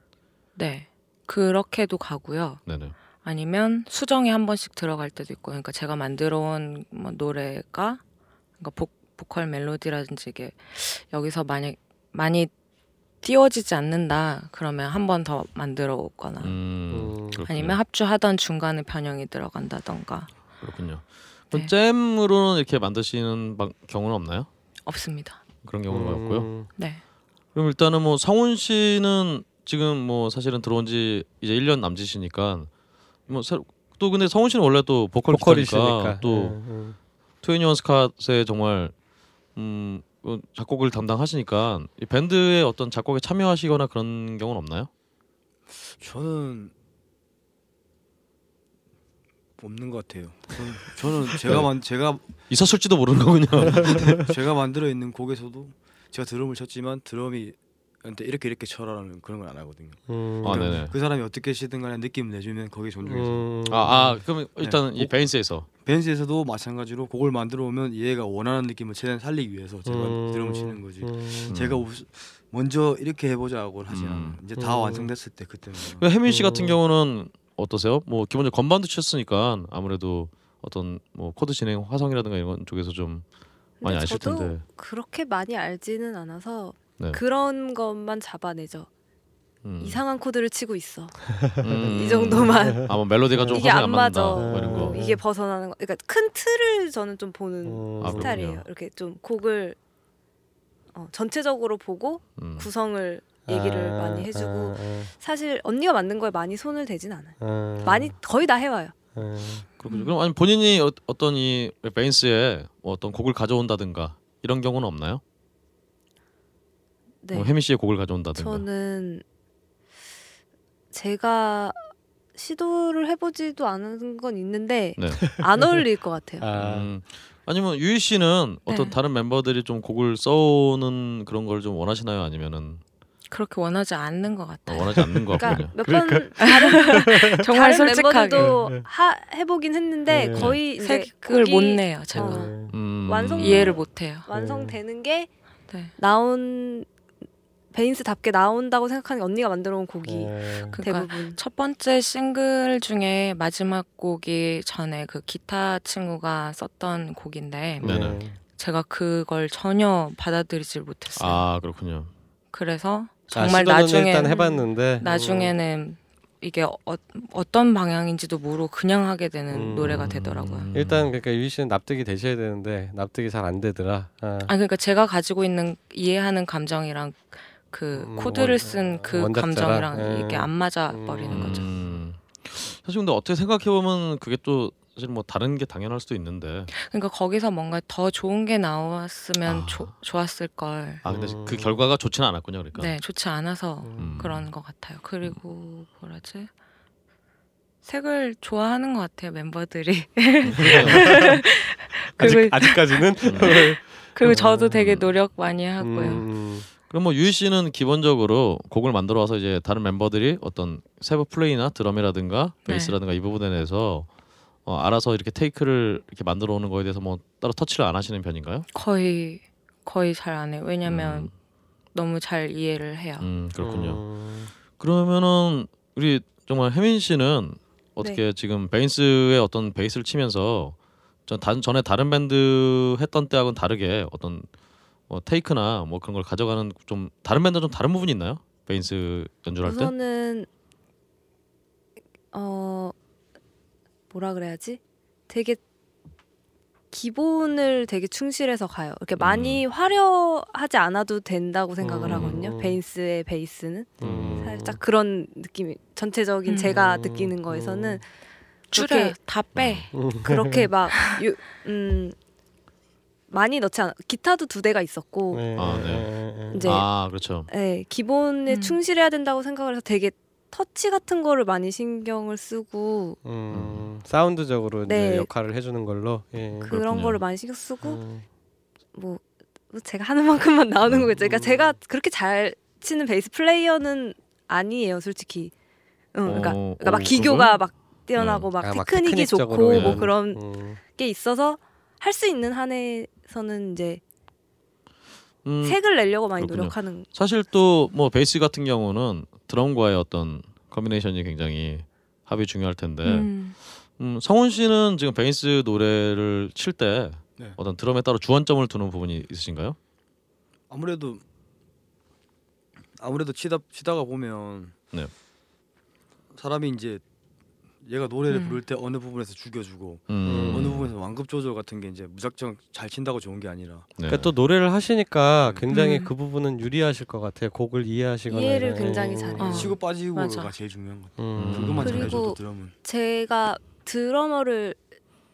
네. 그렇게도 가고요. 네네. 아니면 수정이 한 번씩 들어갈 때도 있고 그러니까 제가 만들어 온 뭐 노래가 그러니까 보, 보컬 멜로디라든지 이게 여기서 만약 많이 띄워지지 않는다 그러면 한 번 더 만들어 오거나 음. 아니면 합주하던 중간에 변형이 들어간다던가 그렇군요. 그럼 네. 잼으로는 이렇게 만드시는 방- 경우는 없나요? 없습니다. 그런 경우는 없고요. 음. 네. 그럼 일단은 뭐 성훈 씨는 지금 뭐 사실은 들어온 지 이제 1년 남짓이니까 뭐 새로 또 근데 성훈 씨는 원래 또 보컬 보컬이시니까 또 음, 트웬티원 스캇의 정말 음 어, 작곡을 담당하시니까 이 밴드의 어떤 작곡에 참여하시거나 그런 경우는 없나요? 저는 없는 것 같아요. 저는, 저는 <laughs> 제가 만 제가 있었을지도 모르는 거군요. 제가 만들어 있는 곡에서도 제가 드럼을 쳤지만 드럼이 한테 이렇게 이렇게 쳐라라는 그런 걸 안 하거든요. 음. 아, 그러니까 네네. 그 사람이 어떻게 시든 간에 느낌 내주면 거기에 존중해서 음. 아, 아 그러면 일단은 네. 이 베인스에서 밴드에서도 마찬가지로 곡을 만들어 오면 얘가 원하는 느낌을 최대한 살리기 위해서 제가 음. 드럼을 치는 거지. 음. 제가 우스- 먼저 이렇게 해보자고는 하지 음. 않아요. 이제 다 음. 완성됐을 때 그때는 그 혜민 씨 같은 음. 경우는 어떠세요? 뭐 기본적으로 건반도 쳤으니까 아무래도 어떤 뭐 코드 진행 화성이라든가 이런 쪽에서 좀 많이 근데 아실 저도 텐데. 그렇게 많이 알지는 않아서 네. 그런 것만 잡아내죠. 음. 이상한 코드를 치고 있어. 음. 이 정도만. <laughs> 아, 뭐 멜로디가 좀 이게 안 맞는다. 맞아. 뭐 이런 거. 음. 이게 벗어나는 거. 그러니까 큰 틀을 저는 좀 보는 음. 아, 스타일이에요. 그렇군요. 이렇게 좀 곡을 어, 전체적으로 보고 음. 구성을 얘기를 아, 많이 해주고 아, 사실 언니가 만든 거에 많이 손을 대진 않아요. 아, 아. 많이 거의 다 해와요. 아. 그렇군요. 그럼 아니 본인이 어, 어떤 이 베인스에 뭐 어떤 곡을 가져온다든가 이런 경우는 없나요? 네. 뭐 혜민 씨의 곡을 가져온다든가. 저는 제가 시도를 해보지도 않은 건 있는데 네. <laughs> 안 어울릴 것 같아요. 아. 음. 아니면 유희 씨는 어떤 네. 다른 멤버들이 좀 곡을 써오는 그런 걸 좀 원하시나요? 아니면은 그렇게 원하지 않는 것 어, 같아요. 원하지 않는 거 그러니까 같군요. 몇번 다른, <laughs> 정말 다른 솔직하게 멤버들도 하, 해보긴 했는데 네. 거의 이제 색을 곡이 못 내요. 제가 어. 음. 완성- 이해를 못 해요. 완성되는 게 네. 나온 베인스답게 나온다고 생각하는 게 언니가 만들어온 곡이 네. 그러니까 대부분 첫 번째 싱글 중에 마지막 곡이 전에 그 기타 친구가 썼던 곡인데 네네. 제가 그걸 전혀 받아들이질 못했어요. 아 그렇군요. 그래서 아, 정말 시도는 나중에 일단 해봤는데 나중에는 이게 어, 어떤 방향인지도 모르고 그냥 하게 되는 음. 노래가 되더라고요. 음. 일단 그러니까 유희 씨는 납득이 되셔야 되는데 납득이 잘 안 되더라. 아. 아 그러니까 제가 가지고 있는 이해하는 감정이랑 그 음, 코드를 원- 쓴그 원작자랑? 감정이랑 음. 이게 안 맞아 음. 버리는 거죠. 음. 사실 근데 어떻게 생각해 보면 그게 또 사실 뭐 다른 게 당연할 수도 있는데 그러니까 거기서 뭔가 더 좋은 게 나왔으면 아. 조- 좋았을 걸. 아 근데 음. 그 결과가 좋지는 않았군요. 그러니까. 네, 좋지 않아서 음. 그런 것 같아요. 그리고 뭐라지? 색을 좋아하는 것 같아요 멤버들이. <laughs> 아직 아직까지는 <laughs> 그리고 저도 되게 노력 많이 하고요. 음, 그럼 뭐 유희 씨는 기본적으로 곡을 만들어 와서 이제 다른 멤버들이 어떤 세브 플레이나 드럼이라든가 네. 베이스라든가 이 부분에 대해서 어, 알아서 이렇게 테이크를 이렇게 만들어 오는 거에 대해서 뭐 따로 터치를 안 하시는 편인가요? 거의 거의 잘 안 해요. 왜냐면 음, 너무 잘 이해를 해요. 음, 그렇군요. 음, 그러면은 우리 정말 혜민 씨는 어떻게 지금 베이스의 어떤 베이스를 치면서 전 단, 전에 다른 밴드 했던 때하고는 다르게 어떤 뭐 테이크나 뭐 그런 걸 가져가는 좀 다른 밴드 좀 다른 부분이 있나요? 베이스 연주를 할 때? 우선은 어 뭐라 그래야지? 되게 기본을 되게 충실해서 가요. 이렇게 많이 화려하지 않아도 된다고 생각을 음. 하거든요. 베이스의 베이스는 음. 살짝 그런 느낌이 전체적인 음. 제가 느끼는 거에서는 줄여 그렇게 다 빼. 음. 그렇게 <laughs> 막 유, 음, 많이 넣지 않아. 기타도 두 대가 있었고 네, 아, 네. 네, 네. 이제 아 그렇죠. 네, 기본에 음. 충실해야 된다고 생각을 해서 되게 터치 같은 거를 많이 신경을 쓰고 음, 사운드적으로 네. 이제 역할을 해주는 걸로 예. 그런 그렇군요. 거를 많이 신경 쓰고 음, 뭐 제가 하는 만큼만 나오는 거겠죠. 그러니까 음. 제가 그렇게 잘 치는 베이스 플레이어는 아니에요, 솔직히. 응, 그러니까, 어, 그러니까 막 어, 기교가 막 뛰어나고 막 아, 막 테크닉이 좋고 테크닉적으로 뭐 예. 그런 음. 게 있어서 할 수 있는 한에 서는 이제 음, 색을 내려고 많이 그렇군요. 노력하는. 사실 또 뭐 베이스 같은 경우는 드럼과의 어떤 커뮤니케이션이 굉장히 합이 중요할 텐데 음. 음, 성훈 씨는 지금 베이스 노래를 칠때 네. 어떤 드럼에 따로 주안점을 두는 부분이 있으신가요? 아무래도 아무래도 치다 치다가 보면 네. 사람이 이제 얘가 노래를 음. 부를 때 어느 부분에서 죽여주고 음, 부분에서 완급 조절 같은 게 이제 무작정 잘 친다고 좋은 게 아니라 네. 그러니까 또 노래를 하시니까 굉장히 음. 그 부분은 유리하실 것 같아요. 곡을 이해하시거나 이해를 이런- 굉장히 잘해요. 어. 치고 빠지고가 맞아. 제일 중요한 거. 음. 그것만 그리고 잘해줘도 드럼은. 제가 드러머를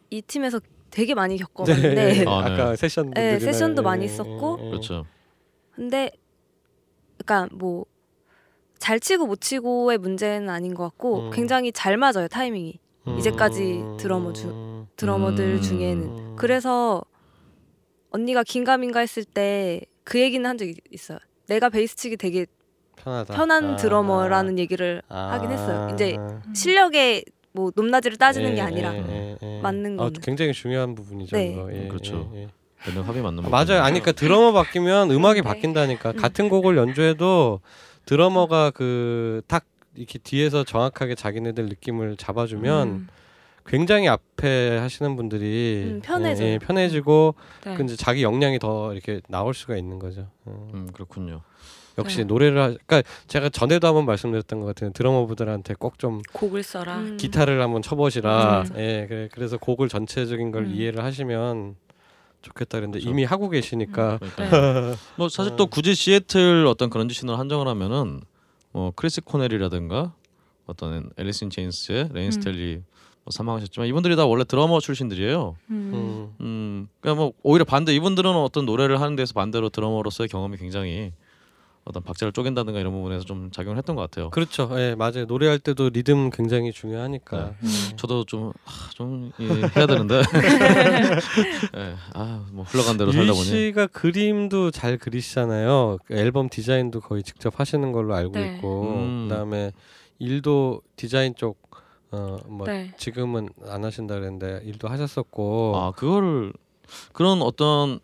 이 팀에서 되게 많이 겪어봤는데 네. <laughs> 아, 네. 아까 세션 네, 세션도 많이 예, 있었고. 예, 예. 그렇죠. 근데 그러니까 뭐 잘 치고 못 치고의 문제는 아닌 것 같고 음. 굉장히 잘 맞아요 타이밍이 이제까지 드러머 주- 드러머들 음. 중에는 음. 그래서 언니가 긴가민가 했을 때 그 얘기는 한 적이 있어요. 내가 베이스 치기 되게 편하다. 편한 아. 드러머라는 얘기를 아. 하긴 했어요. 이제 실력의 뭐 높낮이를 따지는 예, 게 아니라 예, 예, 예. 맞는 아, 거는. 굉장히 중요한 부분이죠. 네. 예, 그렇죠. 예, 예. 몇명 합이 맞는 아. 맞아요. 아니 그러니까 드러머 바뀌면 음악이 네. 바뀐다니까. 음. 같은 곡을 연주해도 드러머가 그딱 이렇게 뒤에서 정확하게 자기네들 느낌을 잡아주면 음. 굉장히 앞에 하시는 분들이 음, 편해져요. 예, 예, 편해지고 네. 그 이제 자기 역량이 더 이렇게 나올 수가 있는 거죠. 음. 음, 그렇군요. 역시 네. 노래를 하, 그러니까 제가 전에도 한번 말씀드렸던 것 같아요. 드러머분들한테 꼭 좀 곡을 써라. 음. 기타를 한번 쳐보시라. 음. 예, 그래, 그래서 곡을 전체적인 걸 음. 이해를 하시면 좋겠다 그랬는데 그렇죠. 이미 하고 계시니까 그러니까 뭐 사실 또 굳이 시애틀 어떤 grunge scene을 한정을 하면은 뭐 크리스 코넬이라든가 어떤 앨리스 인 체인스의 레인 음. 스테일리 뭐 사망하셨지만 이분들이 다 원래 드러머 출신들이에요. 음. 음. 음, 그러니까 뭐 오히려 반대 이분들은 어떤 노래를 하는 데서 반대로 드러머로서의 경험이 굉장히 어떤 박자를 쪼갠다든가 이런 부분에서 좀 작용을 했던 것 같아요. 그렇죠. 예, 맞아요. 노래할 때도 리듬 굉장히 중요하니까. 네. 저도 좀좀 해야 되는데, <laughs> <laughs> 예, 아뭐 흘러간 대로 살다 보니 씨가 그림도 잘 그리시잖아요. 그 앨범 디자인도 거의 직접 하시는 걸로 알고 네. 있고, 음. 그다음에 일도 디자인 쪽 어뭐 네. 지금은 안 하신다 그랬는데 일도 하셨었고. 아 그거를 그런 어떤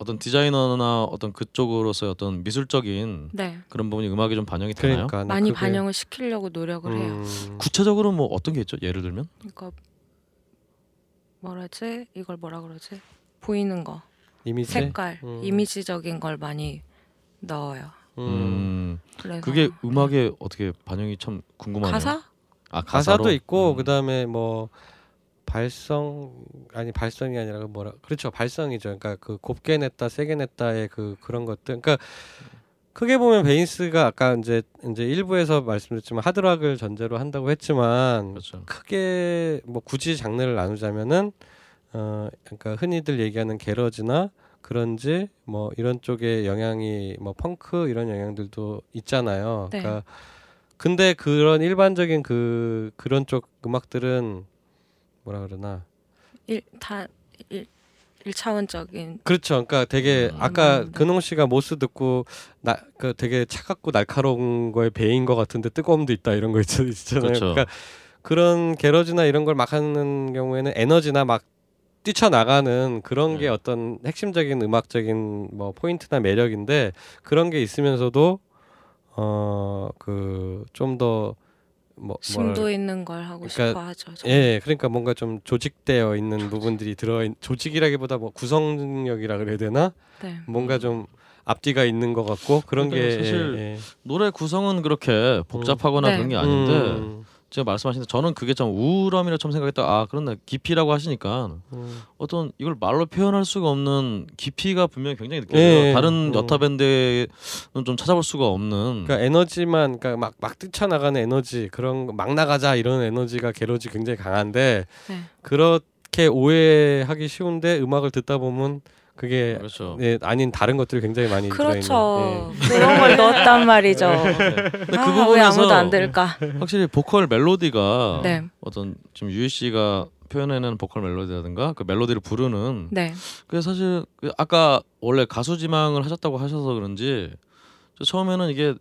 어떤 디자이너나 어떤 그쪽으로서의 어떤 미술적인 네. 그런 부분이 음악에 좀 반영이 되나요? 그러니까 나 많이 그게- 반영을 시키려고 노력을 해요. 음, 구체적으로 뭐 어떤 게 있죠? 예를 들면 그러니까 뭐라지? 이걸 뭐라 그러지? 보이는 거, 이미지. 색깔, 음. 이미지적인 걸 많이 넣어요. 음. 음, 그래서 그게 음악에 어떻게 반영이 참 궁금하네요. 가사? 아 가사도 가사로? 있고 음. 그다음에 뭐 발성 아니 발성이 아니라 그 뭐라 그렇죠 발성이죠. 그러니까 그 곱게 냈다 세게 냈다의 그 그런 것들. 그러니까 크게 보면 베이스가 아까 이제 이제 일부에서 말씀드렸지만 하드락을 전제로 한다고 했지만 그렇죠. 크게 뭐 굳이 장르를 나누자면은 어 그러니까 흔히들 얘기하는 게러지나 그런지 뭐 이런 쪽의 영향이 뭐 펑크 이런 영향들도 있잖아요. 네. 그러니까 근데 그런 일반적인 그 그런 쪽 음악들은 뭐라 그러나 일다 일, 일차원적인 그렇죠. 그러니까 되게 음. 아까 음, 네. 근홍 씨가 모스 듣고 나 그 되게 차갑고 날카로운 거에 베인 것 같은데 뜨거움도 있다 이런 거 있- 있잖아요. 그렇죠. 그러니까 그런 garage나 이런 걸 막 하는 경우에는 에너지나 막 뛰쳐나가는 그런 게 네. 어떤 핵심적인 음악적인 뭐 포인트나 매력인데 그런 게 있으면서도 어 그 좀더 뭐 심도 있는 걸 하고 그러니까 싶어 하죠. 저는. 예, 그러니까 뭔가 좀 조직되어 있는 부분들이 들어 있 조직이라기보다 뭐 구성력이라 그래야 되나? 네. 뭔가 좀 앞뒤가 있는 것 같고 그런 게 그러니까 사실 예, 예. 노래 구성은 그렇게 복잡하거나 네. 그런 게 아닌데 음, 제가 말씀하신 데 저는 그게 좀 우울함이라 처음 생각했다. 아 그런데 깊이라고 하시니까 음. 어떤 이걸 말로 표현할 수가 없는 깊이가 분명히 굉장히 느껴져요. 예, 다른 음. 여타 밴드는 좀 찾아볼 수가 없는. 그러니까 에너지만 그러니까 막 막 뛰쳐 나가는 에너지 그런 거, 막 나가자 이런 에너지가 게러지 굉장히 강한데 네. 그렇게 오해하기 쉬운데 음악을 듣다 보면 그게 그렇죠. 예, 아닌 다른 것들이 굉장히 많이 그렇죠. 들어있는. 그런 걸 넣었단 말이죠. 근데 아, 그왜 아무도 부분에서 안 들까? 확실히 보컬 멜로디가 네. 어떤 지금 유희 씨가 표현해내는 보컬 멜로디라든가 그 멜로디를 부르는 네. 그게 사실 그 아까 원래 가수 지망을 하셨다고 하셔서 그런지 저 처음에는 이게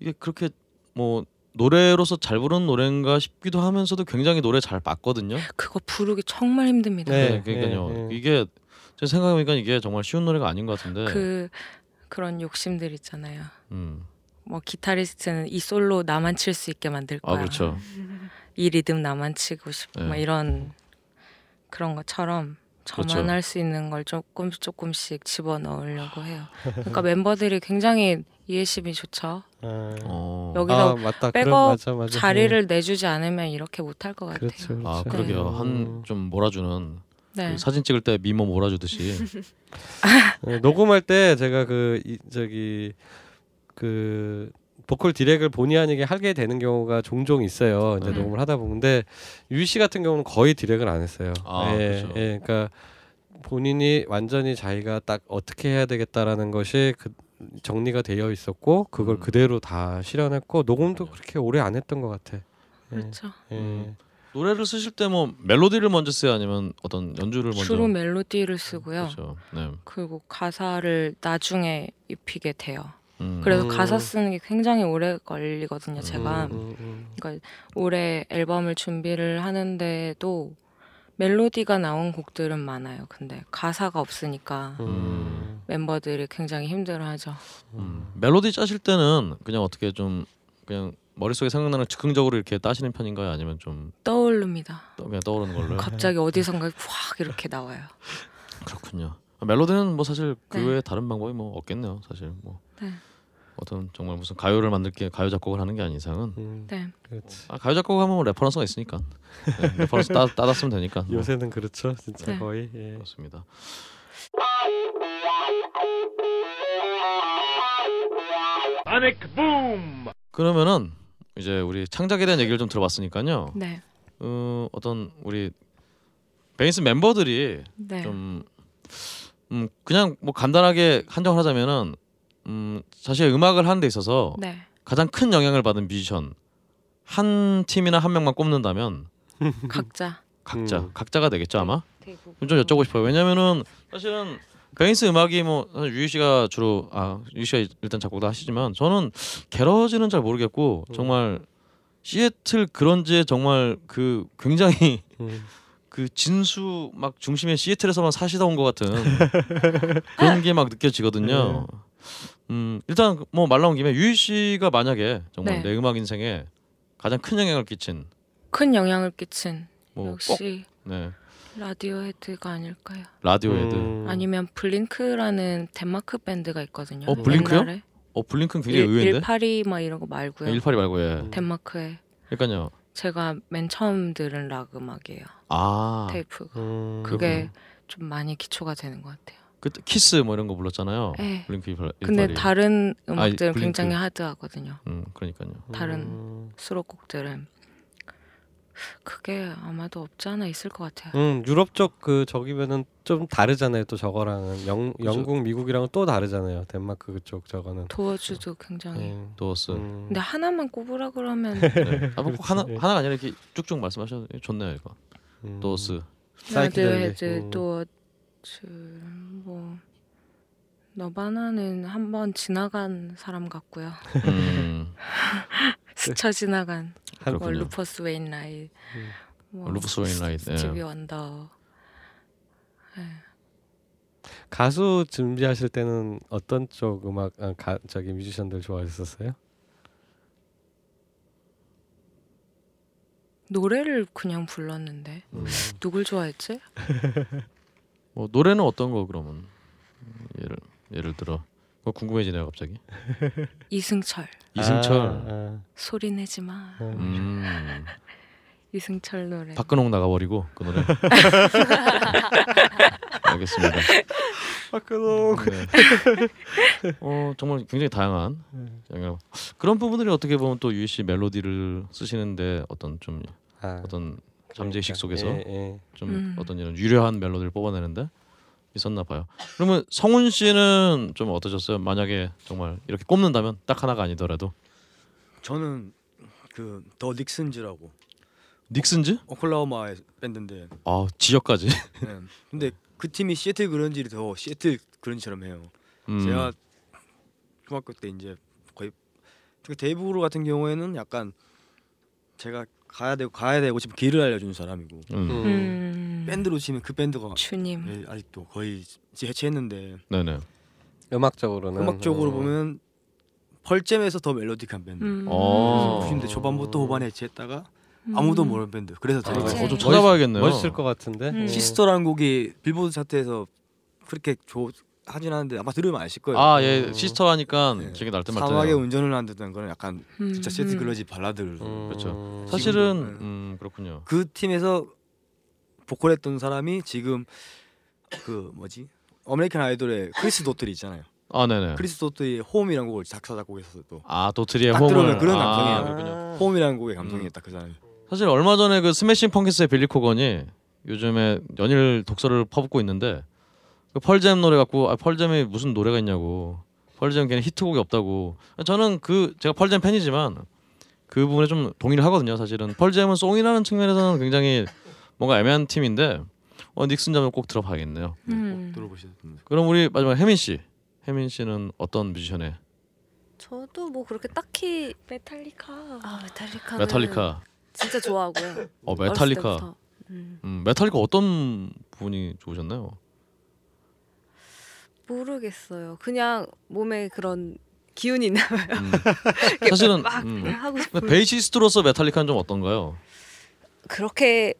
이게 그렇게 뭐 노래로서 잘 부르는 노래인가 싶기도 하면서도 굉장히 노래 잘 맞거든요. 그거 부르기 정말 힘듭니다. 네. 네, 그러니까요. 네, 네. 이게 제 생각해보니까 이게 정말 쉬운 노래가 아닌 것 같은데. 그 그런 욕심들 있잖아요. 음. 뭐 기타리스트는 이 솔로 나만 칠 수 있게 만들 거야. 아 그렇죠. 이 리듬 나만 치고 싶어. 네. 막 이런 그런 것처럼 저만 그렇죠. 할수 있는 걸 조금 조금씩 집어 넣으려고 해요. 그러니까 멤버들이 굉장히 이해심이 좋죠. 아, 어. 여기서 아, 맞다. 백업 맞아, 맞아. 자리를 내주지 않으면 이렇게 못할 것 같아요. 그렇죠, 그렇죠. 아 그러게요. 음. 한좀 몰아주는 네. 그 사진 찍을 때 미모 몰아주듯이. 네, 녹음할 때 제가 그 이, 저기 그 보컬 디렉을 본의 아니게 하게 되는 경우가 종종 있어요. 이제 네. 녹음을 하다 보는데 유희 씨 같은 경우는 거의 디렉을 안 했어요. 아, 예, 그렇죠. 예, 그러니까 본인이 완전히 자기가 딱 어떻게 해야 되겠다라는 것이 그 정리가 되어 있었고 그걸 음. 그대로 다 실현했고 녹음도 그렇게 오래 안 했던 것 같아. 예, 그렇죠. 예. 음. 노래를 쓰실 때 뭐 멜로디를 먼저 써요, 아니면 어떤 연주를 먼저? 주로 멜로디를 쓰고요. 그렇죠. 네. 그리고 가사를 나중에 입히게 돼요. 음. 그래서 음. 가사 쓰는 게 굉장히 오래 걸리거든요. 제가 음, 음, 그러니까 올해 앨범을 준비를 하는데도 멜로디가 나온 곡들은 많아요. 근데 가사가 없으니까 음. 멤버들이 굉장히 힘들어하죠. 음. 멜로디 짜실 때는 그냥 어떻게 좀 그냥 머릿속에 생각나는 즉흥적으로 이렇게 짜시는 편인가요? 아니면 좀 떠오릅니다. 떠- 그냥 떠오르는 걸로요? 갑자기 어디선가 확 이렇게 나와요. <laughs> 그렇군요. 아, 멜로디는 뭐 사실 그 네. 외에 다른 방법이 뭐 없겠네요. 사실 뭐 네. 어떤 정말 무슨 가요를 만들게 가요 작곡을 하는 게 아닌 이상은 음, 네. 그렇지. 아, 가요 작곡 하면 뭐 reference가 있으니까 네, <laughs> reference 따, 따다 쓰면 되니까 뭐. 요새는 그렇죠, 진짜 네. 거의. 예. 그렇습니다. Sonic Boom! 그러면은 이제 우리 창작에 대한 얘기를 좀 들어봤으니까요. 네. 어, 어떤 우리 베이스 멤버들이 네. 좀 음, 그냥 뭐 간단하게 한정을 하자면은 음, 사실 음악을 하는 데 있어서 네. 가장 큰 영향을 받은 뮤지션 한 팀이나 한 명만 꼽는다면 각자 각자 음. 각자가 되겠죠 아마 대부분. 좀 여쭤보고 싶어요 왜냐면은 사실은 베이스 음악이 뭐 사실 유희 씨가 주로 아 유희 씨가 일단 작곡도 하시지만 저는 게러지는 잘 모르겠고 음. 정말 시애틀 그런지에 정말 그 굉장히 음. <laughs> 그 진수 막 중심의 시애틀에서만 사시다 온 것 같은 <laughs> 그런 게 막 느껴지거든요. 네. 음 일단 뭐 말 나온 김에 유희 씨가 만약에 정말 네. 내 음악 인생에 가장 큰 영향을 끼친 큰 영향을 끼친 뭐 꼭 역시 네. 라디오 헤드가 아닐까요? 라디오 헤드. 음. 아니면 블링크라는 덴마크 밴드가 있거든요. 어, 블링크요? 옛날에. 어 블링크는 굉장히 의외인데. 182 막 이런 거 말고요. 182 말고 예. 덴마크에 그러니까요. 제가 맨 처음 들은 락 음악이에요. 아 테이프가. 음. 그게 좀 많이 기초가 되는 것 같아요. 그때 키스 뭐 이런 거 불렀잖아요. 네. 블링크 182. 근데 다른 음악들은 블링크. 굉장히 하드하거든요. 음 그러니까요. 다른 음. 수록곡들은 그게 아마도 없지 않아 있을 것 같아요. 음, 유럽 쪽 그 저기면은 좀 다르잖아요. 또 저거랑은 영 그죠. 영국 미국이랑은 또 다르잖아요. 덴마크 그쪽 저거는. 도어즈도 굉장히. 음. 도어스. 음. 근데 하나만 꼽으라 그러면 네. 아, 뭐 꼭 하나 예. 하나가 아니라 이렇게 쭉쭉 말씀하셔도 좋네요 이거. 음. 도어스. 사이키델릭. 라디오헤드 음. 도어즈 뭐 너바나는 한번 지나간 사람 같고요. <laughs> 음. 스쳐 지나간 한- 뭐. 루퍼스 웨인라이트, 음. 뭐 루퍼스 웨인라이트. 예. 스티비 원더. 가수 준비하실 때는 어떤 쪽 음악 아, 가, 저기 뮤지션들 좋아했었어요? 노래를 그냥 불렀는데 음. 누굴 좋아했지? <laughs> 뭐 노래는 어떤 거 그러면 음, 예를 예를 들어 그거 궁금해지네요 갑자기. <laughs> 이승철 이승철. 아, 아. 소리 내지 마. 음. 음. 이승철 노래. 박근홍 나가버리고 그 노래. <laughs> 알겠습니다. 박근홍. 네. 어 정말 굉장히 다양한 네. 그런 부분들이 어떻게 보면 또 유희 씨 멜로디를 쓰시는데 어떤 좀 아, 어떤 잠재의식 속에서 예, 예. 좀 음. 어떤 이런 유려한 멜로디를 뽑아내는데 있었나 봐요. 그러면 성훈 씨는 좀 어떠셨어요? 만약에 정말 이렇게 꼽는다면 딱 하나가 아니더라도 저는 그 더 닉슨즈라고 닉슨즈? 오클라호마의 밴드인데 아 지역까지. 네. 근데 그 팀이 시애틀 그런지를 더 시애틀 그런지처럼 해요. 음. 제가 중학교 때 이제 거의 특히 데이브로 같은 경우에는 약간 제가 가야 되고 가야 되고 지금 길을 알려주는 사람이고 음. 음. 밴드로 치면 그 밴드가 주님. 예, 아직도 거의 이제 해체했는데 네네. 음악적으로는 음악적으로 어. 보면 Pearl Jam에서 더 멜로디한 밴드. 음. 어. 90년대 초반부터 후반에 해체했다가 아무도 음. 모르는 밴드. 그래서 아, 되게 그치. 그거 좀 찾아봐야겠네요. 멋있을 것 같은데. 음. 어. Sister라는 곡이 빌보드 차트에서 그렇게 좋 하진 않은데 아마 들으면 아실 거예요. 아, 예. Sister 하니까 네. 기억이 날듯 사막에 말듯해요. 운전을 한다는 거는 약간 음. 진짜 음. 글러지 발라드. 음. 그렇죠. 사실은 네. 음, 그렇군요. 그 팀에서 보컬했던 사람이 지금 그 뭐지? American Idol의 Chris Daughtry 있잖아요. 아, 네네. Chris Daughtry Home이라는 곡을 작사 작곡했었어 또. 아, Daughtry의 딱 Home을 들어오면 그런 아, 감성이에요. 그렇군요. Home이라는 곡의 감성이 음. 있다 그 사람이. 사실 얼마 전에 그 Smashing Pumpkins의 Billy Corgan이 요즘에 연일 독설을 퍼붓고 있는데 그 Pearl Jam 노래 갖고 아, Pearl Jam이 무슨 노래가 있냐고 Pearl Jam 걔는 히트곡이 없다고 저는 그 제가 Pearl Jam 팬이지만 그 부분에 좀 동의를 하거든요 사실은 Pearl Jam은 song이라는 측면에서는 굉장히 뭔가 애매한 팀인데 어, Nixons를 꼭 들어봐야겠네요 음. 들어보셔야 됩니다. 그럼 우리 마지막 혜민 씨 혜민 씨는 어떤 뮤지션의 저도 뭐 그렇게 딱히 메탈리카. 아 Metallica Metallica 진짜 좋아하고요. 어 메탈리카. 음, 음, 메탈리카 어떤 부분이 좋으셨나요? 모르겠어요. 그냥 몸에 그런 기운이 있나 봐요. 음. <laughs> 사실은 막 음. 하고 싶은 베이시스트로서 메탈리카는 좀 어떤가요? 그렇게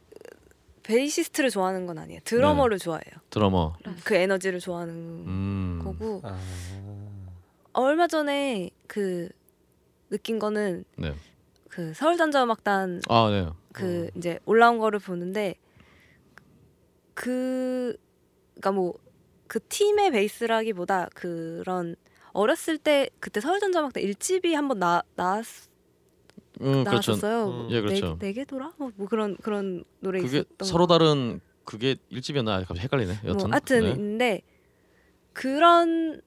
베이시스트를 좋아하는 건 아니에요. 드러머를 좋아해요. 드러머. 그 에너지를 좋아하는 음. 거고 아. 얼마 전에 그 느낀 거는 네. 그 서울전자음악단 아, 네. 그 이제 올라온 거를 보는데 그 그러니까 뭐 그 팀의 베이스라기보다 그런 어렸을 때 그때 서울전자음악단 일집이 한번 나 나왔 음, 그렇죠. 나왔었어요. 음. 예, 그렇죠. 네, 개 돌아 뭐, 뭐 그런 그런 노래 그게 있었던 서로 거. 다른 그게 일집이었나 갑자기 헷갈리네. 뭐 여튼. 하여튼 네. 있는데 그런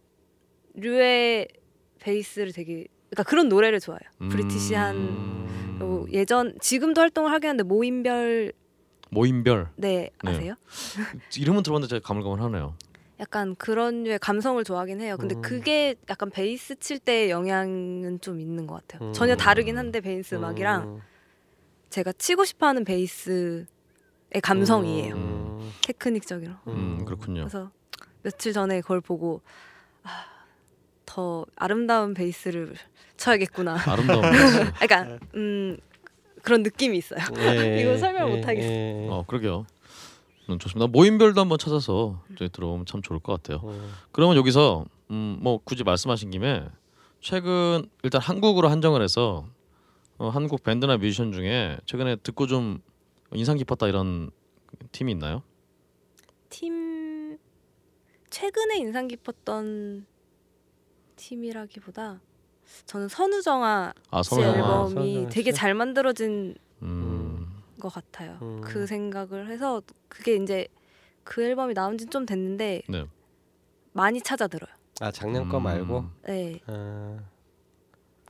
류의 베이스를 되게 그러니까 그런 노래를 좋아해요. 브리티시한 음. 뭐 예전 지금도 활동을 하긴 하는데 모임별 모임별 네 네. 아세요? <laughs> 이름은 들어봤는데 제가 가물가물하네요. 약간 그런 류의 감성을 좋아하긴 해요. 근데 음. 그게 약간 베이스 칠 때 영향은 좀 있는 것 같아요. 음. 전혀 다르긴 한데 베이스 음악이랑 음. 제가 치고 싶어하는 베이스의 감성이에요. 음. 테크닉적으로. 음, 그렇군요. 그래서 며칠 전에 그걸 보고 아, 더 아름다운 베이스를 쳐야겠구나. <laughs> 아름다운. 그러니까 음, 그런 느낌이 있어요. 예, <laughs> 이거 설명 예, 못 하겠어요. 예, 예. 어, 그러게요. 음, 좋습니다. 모임별도 한번 찾아서 저희 들어오면 참 좋을 것 같아요. 음. 그러면 여기서 음, 뭐 굳이 말씀하신 김에 최근 일단 한국으로 한정을 해서 어, 한국 밴드나 뮤지션 중에 최근에 듣고 좀 인상 깊었다 이런 팀이 있나요? 팀 최근에 인상 깊었던 팀이라기보다 저는 선우정아 아씨 선우정아. 앨범이 선우정아 되게 씨. 잘 만들어진 음, 것 같아요. 음. 그 생각을 해서 그게 이제 그 앨범이 나온 지 좀 됐는데 네. 많이 찾아 들어요. 아 작년 거 음, 말고 네. 아,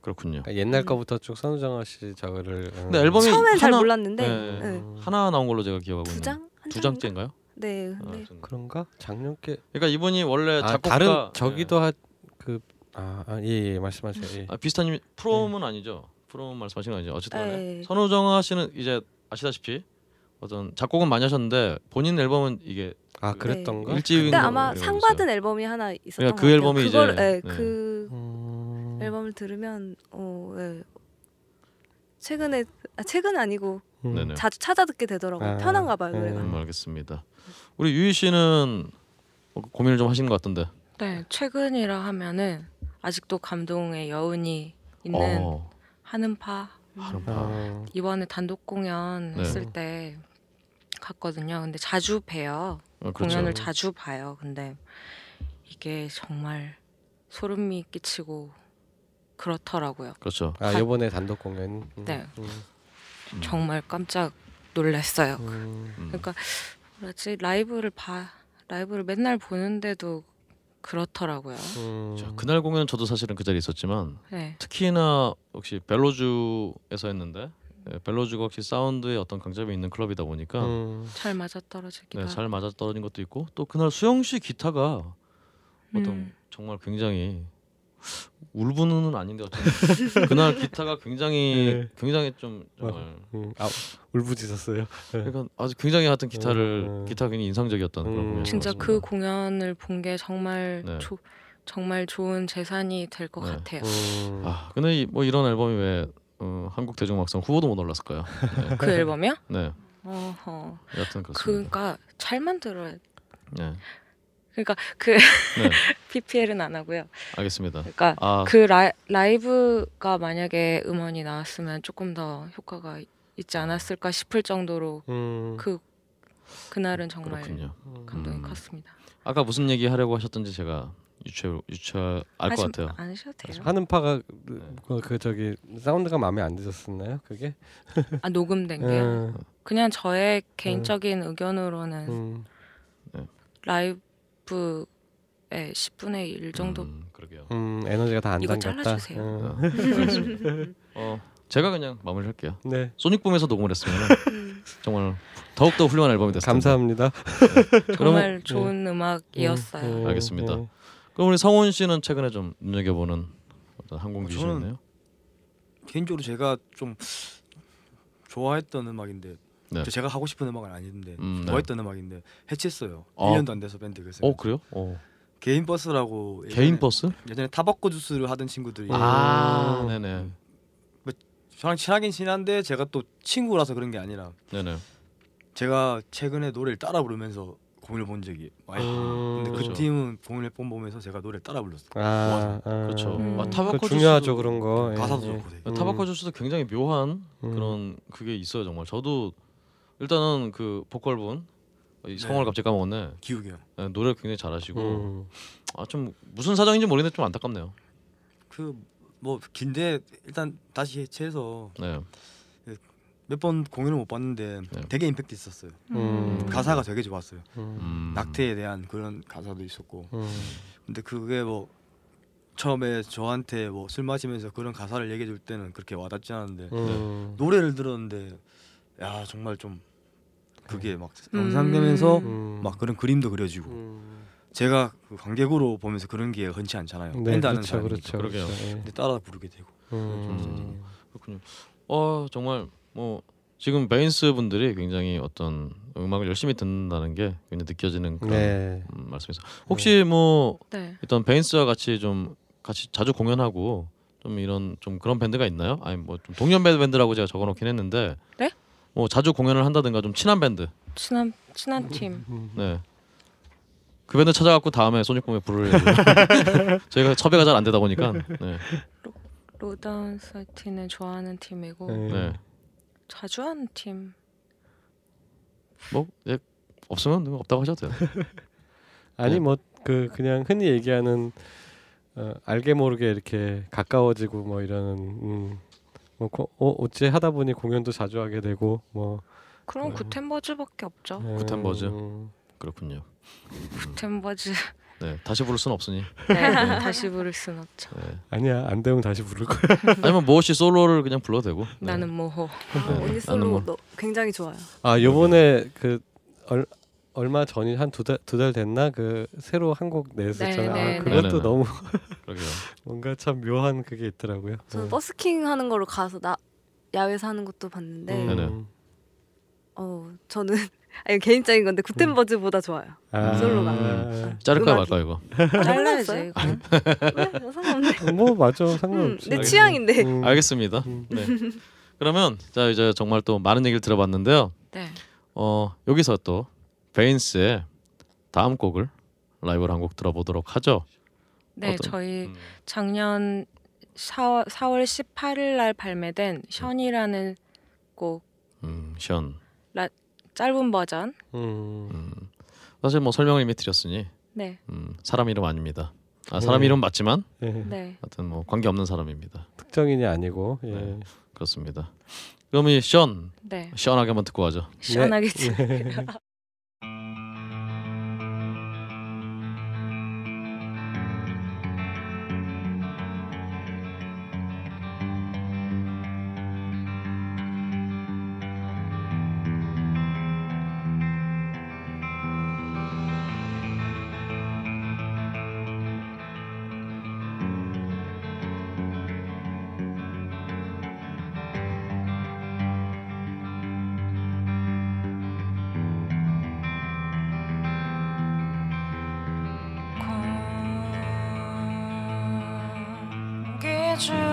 그렇군요. 그러니까 옛날 거부터 쭉 선우정아 씨 저거를 음. 근데 앨범이 처음엔 잘 하나- 몰랐는데 네. 네. 하나 나온 걸로 제가 기억하고 두 있는. 장? 한 두? 장째인가요? 네. 아, 근데 저는- 그런가? 작년 게 그러니까 이분이 원래 아, 작곡가 다른 저기도 하그 아, 아, 예, 예, 말씀하세요. 예. 네. 아, 비슷한 프롬은 아니죠. 프롬 말씀하신 거 아니죠. 어쨌든 네. 선우정아 씨는 이제 아시다시피 어떤 작곡은 많이 하셨는데 본인 앨범은 이게 아, 그랬던가? 일집 그때 아마 상. 받은 앨범이 하나 있었던 그러니까 것 그. 앨범이 이제- 그걸, 네, 네. 그 음. 앨범을 들으면 어, 네. 최근에 아, 최근 아니고 음. 자주 찾아 듣게 되더라고요. 아, 편한가 봐요 네. 노래가. 음, 알겠습니다. 우리 유희 씨는 뭐 고민을 좀 하시는 것 같던데. 네, 최근이라 하면은 아직도 감동의 여운이 있는 어, 하는파. 아, 이번에 단독 공연 네. 했을 때 갔거든요. 근데 자주 봬요. 어, 그렇죠. 공연을 자주 봐요. 근데 이게 정말 소름이 끼치고 그렇더라고요. 그렇죠. 아, 가- 이번에 단독 공연. 음, 네. 음, 음. 정말 깜짝 놀랐어요. 음. 음. 그러니까 뭐지 라이브를 봐 라이브를 맨날 보는데도 그렇더라고요. 음. 자, 그날 공연 저도 사실은 그 자리에 있었지만 네, 특히나 역시 벨로주에서 했는데 네, 벨로주가 확실히 사운드에 어떤 강점이 있는 클럽이다 보니까 음. 잘 맞아 떨어지기도 네, 잘 맞아 떨어진 것도 있고 또 그날 수영 씨 기타가 어떤 음. 정말 굉장히 울분은 아닌데 어쨌든 그날 기타가 굉장히 <laughs> 네. 굉장히 좀 정말 음. 아 울부짖었어요. 그러니까 아주 굉장히 하여튼 기타를 음. 기타 굉장히 인상적이었던 그런 음. 공연이었습니다. 진짜 그 공연을 본 게 정말 네. 조, 정말 좋은 재산이 될것 네. 같아요. 음. 아 근데 이, 뭐 이런 앨범이 왜 어, 한국 대중음악상 후보도 못 올랐을까요? 네. <laughs> 그 앨범이요? 네, 어허. 여튼 그렇습니다. 그러니까 잘 만들어야. 네, 그러니까 그 네, <laughs> PPL은 안 하고요. 알겠습니다. 그러니까 아, 그 라, 라이브가 만약에 음원이 나왔으면 조금 더 효과가 있지 않았을까 싶을 정도로 음. 그 그날은 정말 그렇군요. 감동이 음. 컸습니다. 아까 무슨 얘기 하려고 하셨던지 제가 유추 유추 알것 하지- 같아요. 안 하셔도 돼요. 하는 파가 그, 그 저기 사운드가 마음에 안 드셨었나요? 그게? 아 녹음된 게요. 음. 그냥 저의 개인적인 의견으로는 음. 라이브 의 10분의 1 정도 음, 그러게요. 음, 에너지가 다 안 이거 담겼다. 잘라주세요. 어, 음. <laughs> 알겠습니다. 어, 제가 그냥 마무리할게요. 네. 소닉붐에서 녹음을 했으면 <laughs> 정말 더욱 더 훌륭한 앨범이 텐데. 감사합니다. 정말 좋은 음악이었어요. 음, 알겠습니다. 음. 그럼 우리 성훈 씨는 최근에 좀 눈여겨보는 어떤 항공 저는- 뮤지션이네요. 개인적으로 제가 좀 좋아했던 음악인데 네. 저 제가 하고 싶은 음악은 아닌데 음, 네. 좋아했던 음악인데 해체했어요. 아. 1년도 안 돼서 밴드 그래서 어 그래요? 어. 개인 버스라고 예전에- 개인 버스? 예전에 Tobacco Juice를 하던 친구들이 아, 음. 네네, 저랑 친하긴 친한데 제가 또 친구라서 그런 게 아니라 네네. 제가 최근에 노래를 따라 부르면서 공연을 본 적이 많이 있어요. 음. 근데 그 그렇죠. 팀은 공연을 본 보면서 제가 노래를 따라 불렀어요. 아, 아. 그렇죠. 음. 아, 그 Tobacco 중요하죠 Juice도- 그런 거. 예, 가사도 예. 좋고 되게. 음. Tobacco 주스도 굉장히 묘한 음. 그런 그게 있어요 정말. 저도 일단은 그 보컬분 이 성을 네. 갑자기 까먹었네. 기욱이요. 네, 노래 굉장히 잘하시고 음. 아좀 무슨 사정인지 모르겠는데 좀 안타깝네요. 그 뭐 긴데 일단 다시 해체해서 네. 몇번 공연을 못 봤는데 네. 되게 임팩트 있었어요. 음. 가사가 되게 좋았어요. 음. 음. 낙태에 대한 그런 가사도 있었고. 음. 근데 그게 뭐 처음에 저한테 뭐 술 마시면서 그런 가사를 얘기해 줄 때는 그렇게 와닿지 않았는데 음. 노래를 들었는데 야 정말 좀 그게 막 음. 상상되면서 음. 막 그런 그림도 그려지고 음. 제가 그 관객으로 보면서 그런 게 흔치 않잖아요. 네, 밴드 하는 그렇죠, 사람이니까. 그렇죠, 그러게요. 그렇죠. 예. 근데 따라 부르게 되고 음. 그렇군요. 어 정말 뭐 지금 Veins 분들이 굉장히 어떤 음악을 열심히 듣는다는 게 굉장히 느껴지는 그런 네. 음, 말씀이서 혹시 뭐 네. 일단 Veins와 같이 좀 같이 자주 공연하고 좀 이런 좀 그런 밴드가 있나요? 아니 뭐 좀 동료 밴드라고 제가 적어놓긴 했는데 네? 뭐 자주 공연을 한다든가 좀 친한 밴드 친한 친한 팀. 음. 네. 그 밴드 찾아갖고 다음에 Sonic Boom에 부를 <laughs> 저희가 섭외가 잘 안 되다 보니까 네. Lowdown Thirty는 좋아하는 팀이고 네. 네. 자주 하는 팀. 뭐 예, 없으면 없다고 하셔도 돼요. <laughs> 아니 네. 뭐그 그냥 흔히 얘기하는 어, 알게 모르게 이렇게 가까워지고 뭐 이러는 음. 뭐 고, 어, 어째 하다 보니 공연도 자주 하게 되고 뭐 그럼 네. 구텐버즈밖에 없죠. 음, 구텐버즈. 음. 그렇군요. 구텐버즈. 네, 다시 부를 수는 없으니. 네, 다시 부를 순 없죠. 네. 아니야 안 되면 다시 부를 거야. <laughs> 아니면 모호 씨 솔로를 그냥 불러도 되고. 네. 나는 모호. 아, 네, 언니 나는 솔로 뭐- 너, 굉장히 좋아요. 아 요번에 그 얼, 얼마 전이 한 두 달 두 달 됐나 그 새로 한곡 냈었잖아요. 네, 네, 아, 네. 그것도 네네네. 너무. <laughs> 뭔가 참 묘한 그게 있더라고요. 저는 네. 버스킹 하는 거로 가서 나 야외에서 하는 것도 봤는데 네네. 음. 어 저는 <laughs> 아니 개인적인 건데 구텐버즈보다 좋아요. 아, 솔로가. 아, 음악이. 말까요 <laughs> 이거? 잘라야지. 네, 상관없네. 뭐 맞아 음, 상관없지. 내 취향인데. 음. 알겠습니다. 음. 네. 그러면 자 이제 정말 또 많은 얘기를 들어봤는데요. 네. 어 여기서 또 베인스의 다음 곡을 라이브로 한 곡 들어보도록 하죠. 네, 어떤- 저희 음, 작년 4월, 4월 18일 날 발매된 션이라는 곡 음, 션. 짧은 버전. 음. 음, 사실 뭐 설명을 이미 드렸으니 네. 음, 사람 이름 아닙니다. 아 사람 네. 이름 맞지만 예. 네. 하여튼 뭐 관계 없는 사람입니다. 특정인이 아니고 예. 네. 그렇습니다. 그럼 이 션, 네. 시원하게 한번 듣고 가죠. 시원하게 Thank <laughs> 중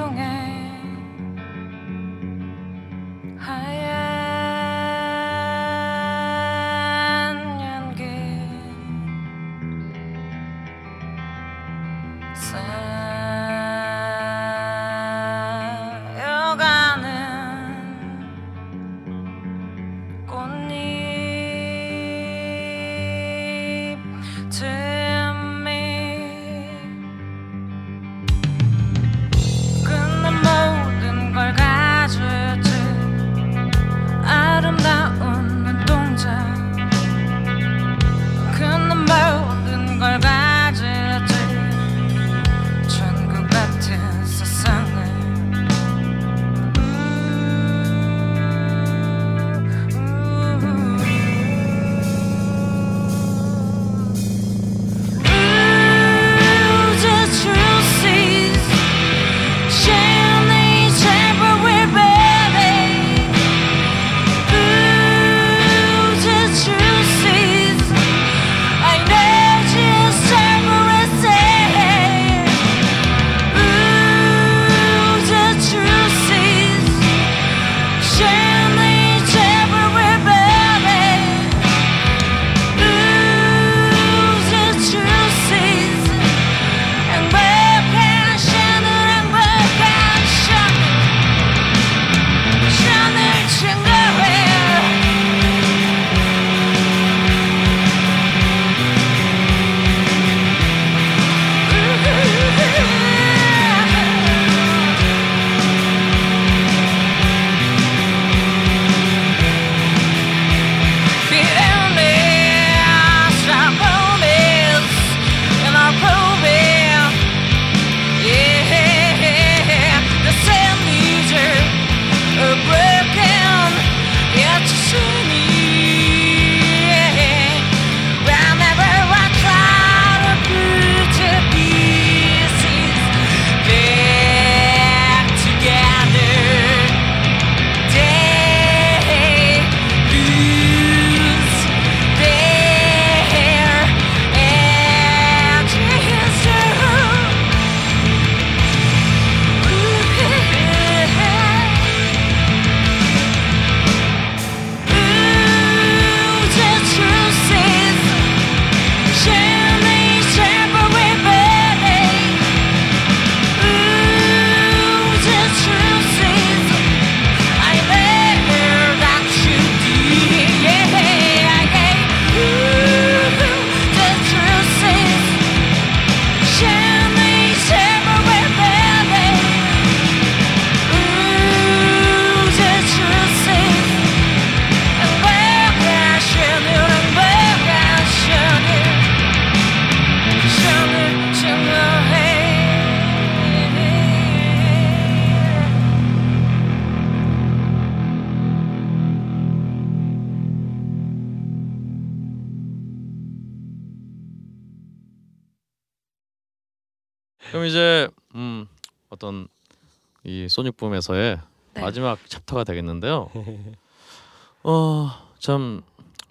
Sonic Boom에서의 네. 마지막 chapter가 되겠는데요. <laughs> 어, 참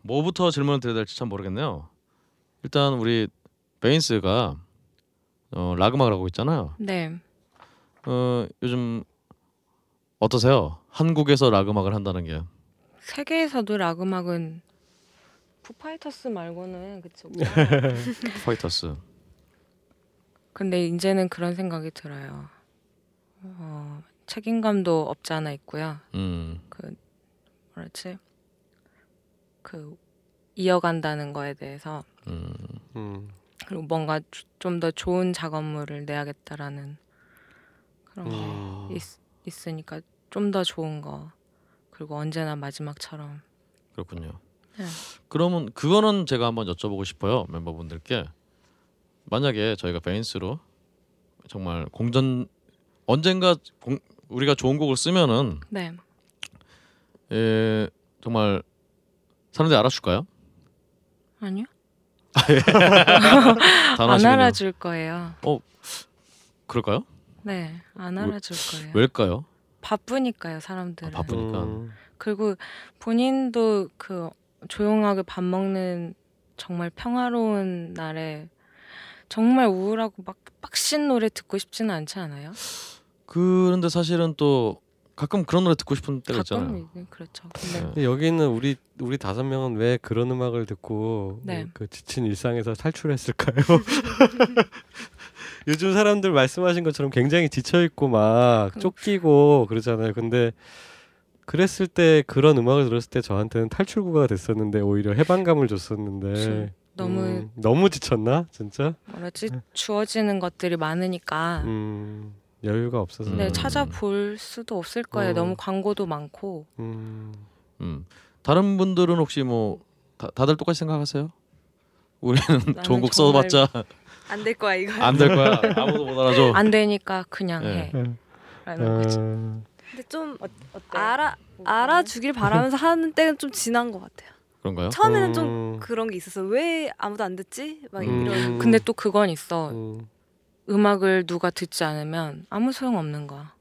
뭐부터 질문을 드려야 될지 참 모르겠네요. 일단 우리 Veins가 어, 락 음악을 하고 있잖아요. 네. 어, 요즘 어떠세요? 한국에서 락 음악을 한다는 게 세계에서도 락 음악은 Foo Fighters 말고는 그쵸. 뭐. <laughs> Fighters. 근데 이제는 그런 생각이 들어요. 어, 책임감도 없지 않아 있고요. 음, 그 뭐랄지 그 이어간다는 거에 대해서 음, 음. 그리고 뭔가 좀 더 좋은 작업물을 내야겠다라는 그런 게 음. 있, 있으니까 좀 더 좋은 거 그리고 언제나 마지막처럼 그렇군요. 네. 그러면 그거는 제가 한번 여쭤보고 싶어요 멤버분들께 만약에 저희가 베인스로 정말 공전 언젠가 공, 우리가 좋은 곡을 쓰면은 네 예, 정말 사람들이 알아줄까요? 아니요 <laughs> 다안 하시군요. 알아줄 거예요. 그럴까요? 네안 왜- 알아줄 거예요. 왜일까요? 바쁘니까요 사람들은. 아, 바쁘니까. 음. 그리고 본인도 그 조용하게 밥 먹는 정말 평화로운 날에 정말 우울하고 막 빡신 노래 듣고 싶지는 않지 않아요? 그런데 사실은 또 가끔 그런 노래 듣고 싶은 때가 있잖아요. 가끔 이- 그렇죠. 근데 네. 근데 여기 있는 우리 우리 다섯 명은 왜 그런 음악을 듣고 네. 그 지친 일상에서 탈출했을까요? <laughs> 요즘 사람들 말씀하신 것처럼 굉장히 지쳐 있고 막 그- 쫓기고 그러잖아요. 근데 그랬을 때 그런 음악을 들었을 때 저한테는 탈출구가 됐었는데 오히려 해방감을 줬었는데 그치. 너무 음, 너무 지쳤나 진짜? 뭐라지 주어지는 것들이 많으니까 음, 여유가 없어서. 네 음. 찾아볼 수도 없을 거예요. 음. 너무 광고도 많고 음, 음. 다른 분들은 혹시 뭐 다, 다들 똑같이 생각하세요? 우리는 좋은 곡 정말 써봤자 안 될 거야 이거. 안 될 거야. 아무도 못 알아줘. <laughs> 안 되니까 그냥 네. 해 라는 거지. 어, 근데 좀 어때? 알아 알아주길 바라면서 하는 때는 좀 지난 것 같아요. 그런가요? 처음에는 좀 음, 그런 게 있었어. 왜 아무도 안 듣지? 막 음. 이런. 근데 또 그건 있어. 음. 음악을 누가 듣지 않으면 아무 소용 없는 거야.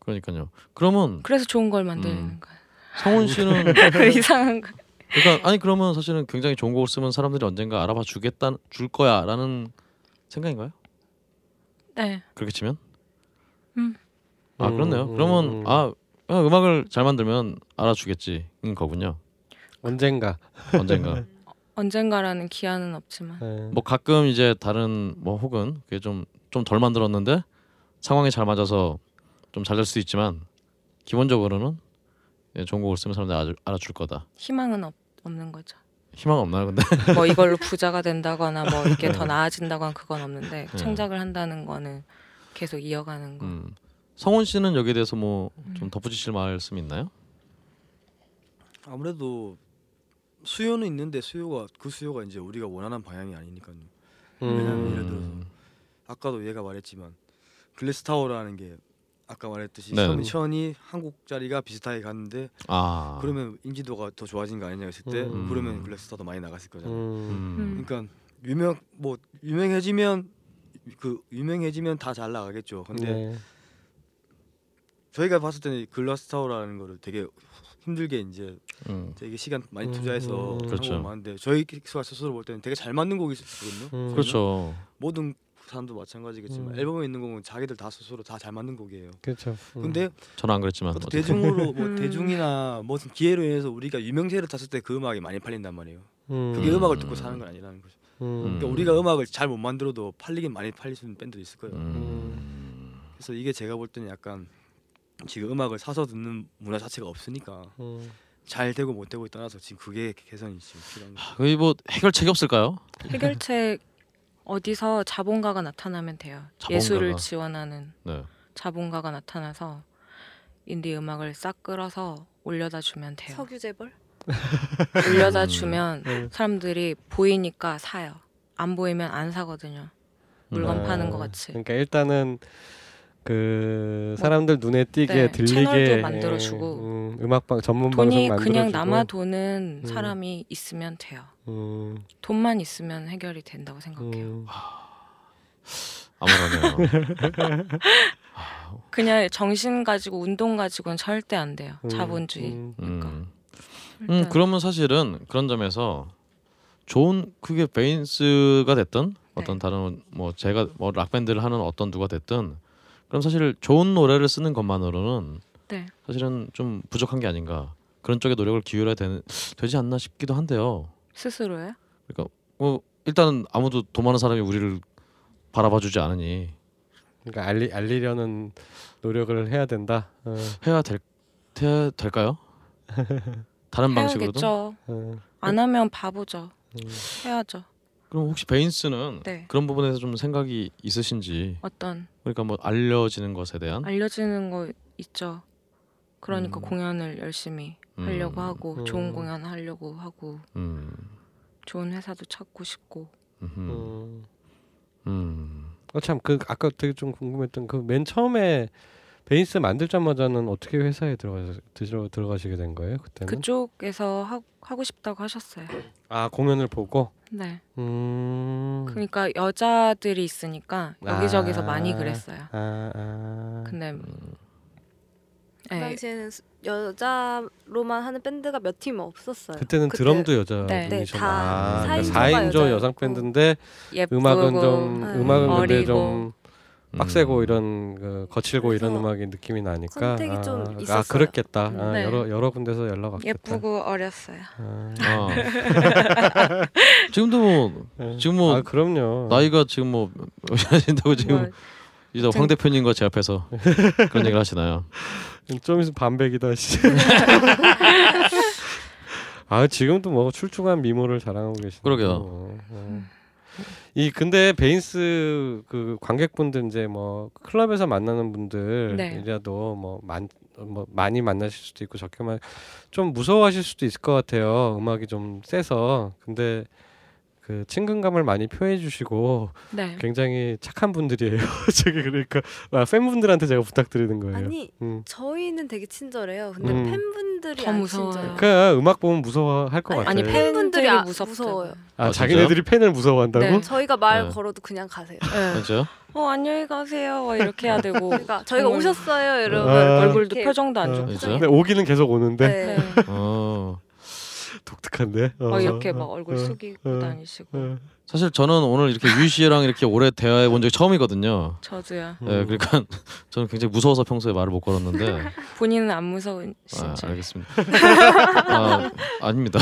그러니까요. 그러면 그래서 좋은 걸 만드는 음. 거야. 성훈 <laughs> 씨는 이상한 거. 그러니까 아니 그러면 사실은 굉장히 좋은 곡을 쓰면 사람들이 언젠가 알아봐 주겠다 줄 거야라는 생각인가요? 네. 그렇게 치면? 음. 아 그렇네요. 음, 그러면 음. 아 아, 음악을 잘 만들면 알아주겠지인 거군요. 언젠가. 언젠가. <laughs> 언젠가라는 기한은 없지만 네. 뭐 가끔 이제 다른 뭐 혹은 그게 좀 좀 덜 만들었는데 상황이 잘 맞아서 좀 잘 될 수도 있지만 기본적으로는 예, 좋은 곡을 쓰면 사람들이 알아, 알아줄 거다. 희망은 없, 없는 거죠. 희망 없나요, 근데? <laughs> 뭐 이걸로 부자가 된다거나 뭐 이렇게 더 나아진다거나 그건 없는데 네. 창작을 한다는 거는 계속 이어가는 거. 음. 성훈 씨는 여기에 대해서 뭐 음. 좀 덧붙이실 말씀 있나요? 아무래도 수요는 있는데 수요가 그 수요가 이제 우리가 원하는 방향이 아니니까요. 음. 왜냐면 예를 들어서 아까도 얘가 말했지만 글래스타워라는 게 아까 말했듯이 네. 서미션이 한국짜리가 비슷하게 갔는데 아 그러면 인지도가 더 좋아진 거 아니냐 했을 때 음. 그러면 글래스타워도 많이 나갔을 거잖아요. 음. 음. 그러니까 유명 뭐 유명해지면 그 유명해지면 다 잘 나가겠죠. 근데 네. 저희가 봤을 때는 글래스타워라는 거를 되게 힘들게 이제 음. 되게 시간 많이 음, 투자해서 음, 한 그렇죠. 많은데 저희 스가 스스로 볼 때는 되게 잘 만든 곡이거든요. 음. 저희는. 그렇죠. 모든 사람도 마찬가지겠지만 음. 앨범에 있는 곡은 자기들 다 스스로 다 잘 만든 곡이에요. 그렇죠. 음. 근데 저는 안 그랬지만 어쨌든. 대중으로 뭐 음. 대중이나 무슨 기회로 인해서 우리가 유명세를 탔을 때 그 음악이 많이 팔린단 말이에요. 음. 그게 음. 음. 악을 듣고 사는 건 아니라는 거죠. 음. 그러니까 우리가 음악을 잘 못 만들어도 팔리긴 많이 팔릴 수 있는 밴드도 있을 거예요. 음. 그래서 이게 제가 볼 때는 약간 지금 음악을 사서 듣는 문화 자체가 없으니까 음. 잘 되고 못 되고에 떠나서 지금 그게 개선이 지금 필요한 거죠. 거의 뭐 해결책이 없을까요? <laughs> 해결책 어디서 자본가가 나타나면 돼요. 자본가가. 예술을 지원하는 네. 자본가가 나타나서 인디 음악을 싹 끌어서 올려다 주면 돼요. 석유 재벌? <laughs> 올려다 음. 주면 네. 사람들이 보이니까 사요. 안 보이면 안 사거든요. 물건 음. 파는 것 아, 같이. 그러니까 일단은 그 사람들 눈에 띄게 네, 들리게 채널도 만들어주고. 음, 음악방 전문 방송 돈이 만들어주고 그냥 남아 도는 음. 사람이 있으면 돼요. 음, 돈만 있으면 해결이 된다고 생각해요. 음, 아무러네요. <laughs> 그냥 정신 가지고 운동 가지고는 절대 안 돼요. 음, 자본주의. 음. 음. 음, 그러면 사실은 그런 점에서 좋은 그게 베인스가 됐든 어떤 네. 다른 뭐 제가 뭐 락 밴드를 하는 어떤 누가 됐든 그럼 사실 좋은 노래를 쓰는 것만으로는 네. 사실은 좀 부족한 게 아닌가 그런 쪽에 노력을 기울여야 되, 되지 않나 싶기도 한데요. 스스로요? 뭐 일단은 아무도 돈 많은 사람이 우리를 바라봐주지 않으니 그러니까 알리 알리려는 노력을 해야 된다. 어, 해야 될 돼, 될까요? <laughs> 다른 방식으로도? 해야겠죠. 어, 안 하면 바보죠. 음. 해야죠. 그럼 혹시 베인스는 네. 그런 부분에서 좀 생각이 있으신지 어떤 그러니까 뭐 알려지는 것에 대한 알려지는 거 있죠. 그러니까 음. 공연을 열심히 음. 하려고 하고 좋은 음. 공연 하려고 하고 음, 좋은 회사도 찾고 싶고. 음. 음. 어, 참, 그 아까 되게 좀 궁금했던 그 맨 처음에 베이스 만들자마자는 어떻게 회사에 들어가 들어 들어가시게 된 거예요? 그때는? 그쪽에서 하, 하고 싶다고 하셨어요. 아 공연을 보고. 네. 음. 그러니까 여자들이 있으니까 여기저기서 아. 많이 그랬어요. 아, 아. 근데 그 네, 당시에는 수- 여자로만 하는 밴드가 몇 팀 없었어요. 그때는 그때 드럼도 여자 네. 네, 분이셨나? 다 아, 그러니까 4인조 여자였고. 여성 밴드인데 예쁘고 음악은 좀 네. 음악은 근데 어리고. 좀 빡세고 음. 이런 그 거칠고 이런 음악의 느낌이 나니까 선택이 아, 좀아 있었어요. 그렇겠다. 아, 네. 여러 여러 군데서 연락 왔겠다. 예쁘고 어렸어요. 아, 어. <laughs> <laughs> 지금도 뭐 네. 지금 뭐 아 그럼요. 나이가 지금 뭐 <laughs> 하신다고 지금 뭐, 이제 황 대표님과 제 앞에서 그런 얘기를 하시나요? 좀 있으면 반백이다. 씨. 아 지금도 뭐 출중한 미모를 자랑하고 계시네. 그러게요. 이 근데 베인스 그 관객분들 이제 뭐 클럽에서 만나는 분들이라도 뭐많 뭐 많이 만나실 수도 있고 적게만 좀 무서워하실 수도 있을 것 같아요. 음악이 좀 세서 근데 그 친근감을 많이 표해 주시고 네. 굉장히 착한 분들이에요. <laughs> 저기 그러니까 아, 팬분들한테 제가 부탁드리는 거예요. 아니 음. 저희는 되게 친절해요. 근데 음. 팬분들이 더 안 무서워요. 친절해요. 그 음악 보면 무서워할 것 아니, 같아요. 아니 팬분들이 아- 무섭다고. 무서워요. 아, 아, 자기네들이 팬을 무서워한다고? 네. 저희가 말 네. 걸어도 그냥 가세요. 네. 진짜요? 어 안녕히 가세요. 막 이렇게 해야 되고. <laughs> 그러니까 저희가 정말 오셨어요, 여러분. 아. 얼굴도 이렇게- 표정도 안 어. 좋고. 오기는 계속 오는데 네. 네. 어. 독특한데. 어, 막 이렇게 어, 막 얼굴 어, 숙이고 어, 다니시고. 어. 사실 저는 오늘 이렇게 유희 씨랑 이렇게 오래 대화해 본 적이 처음이거든요. 저도요. 네, 그러니까 <laughs> 저는 굉장히 무서워서 평소에 말을 못 걸었는데 <laughs> 본인은 안 아, 무서우신지. 알겠습니다. 아, 아닙니다.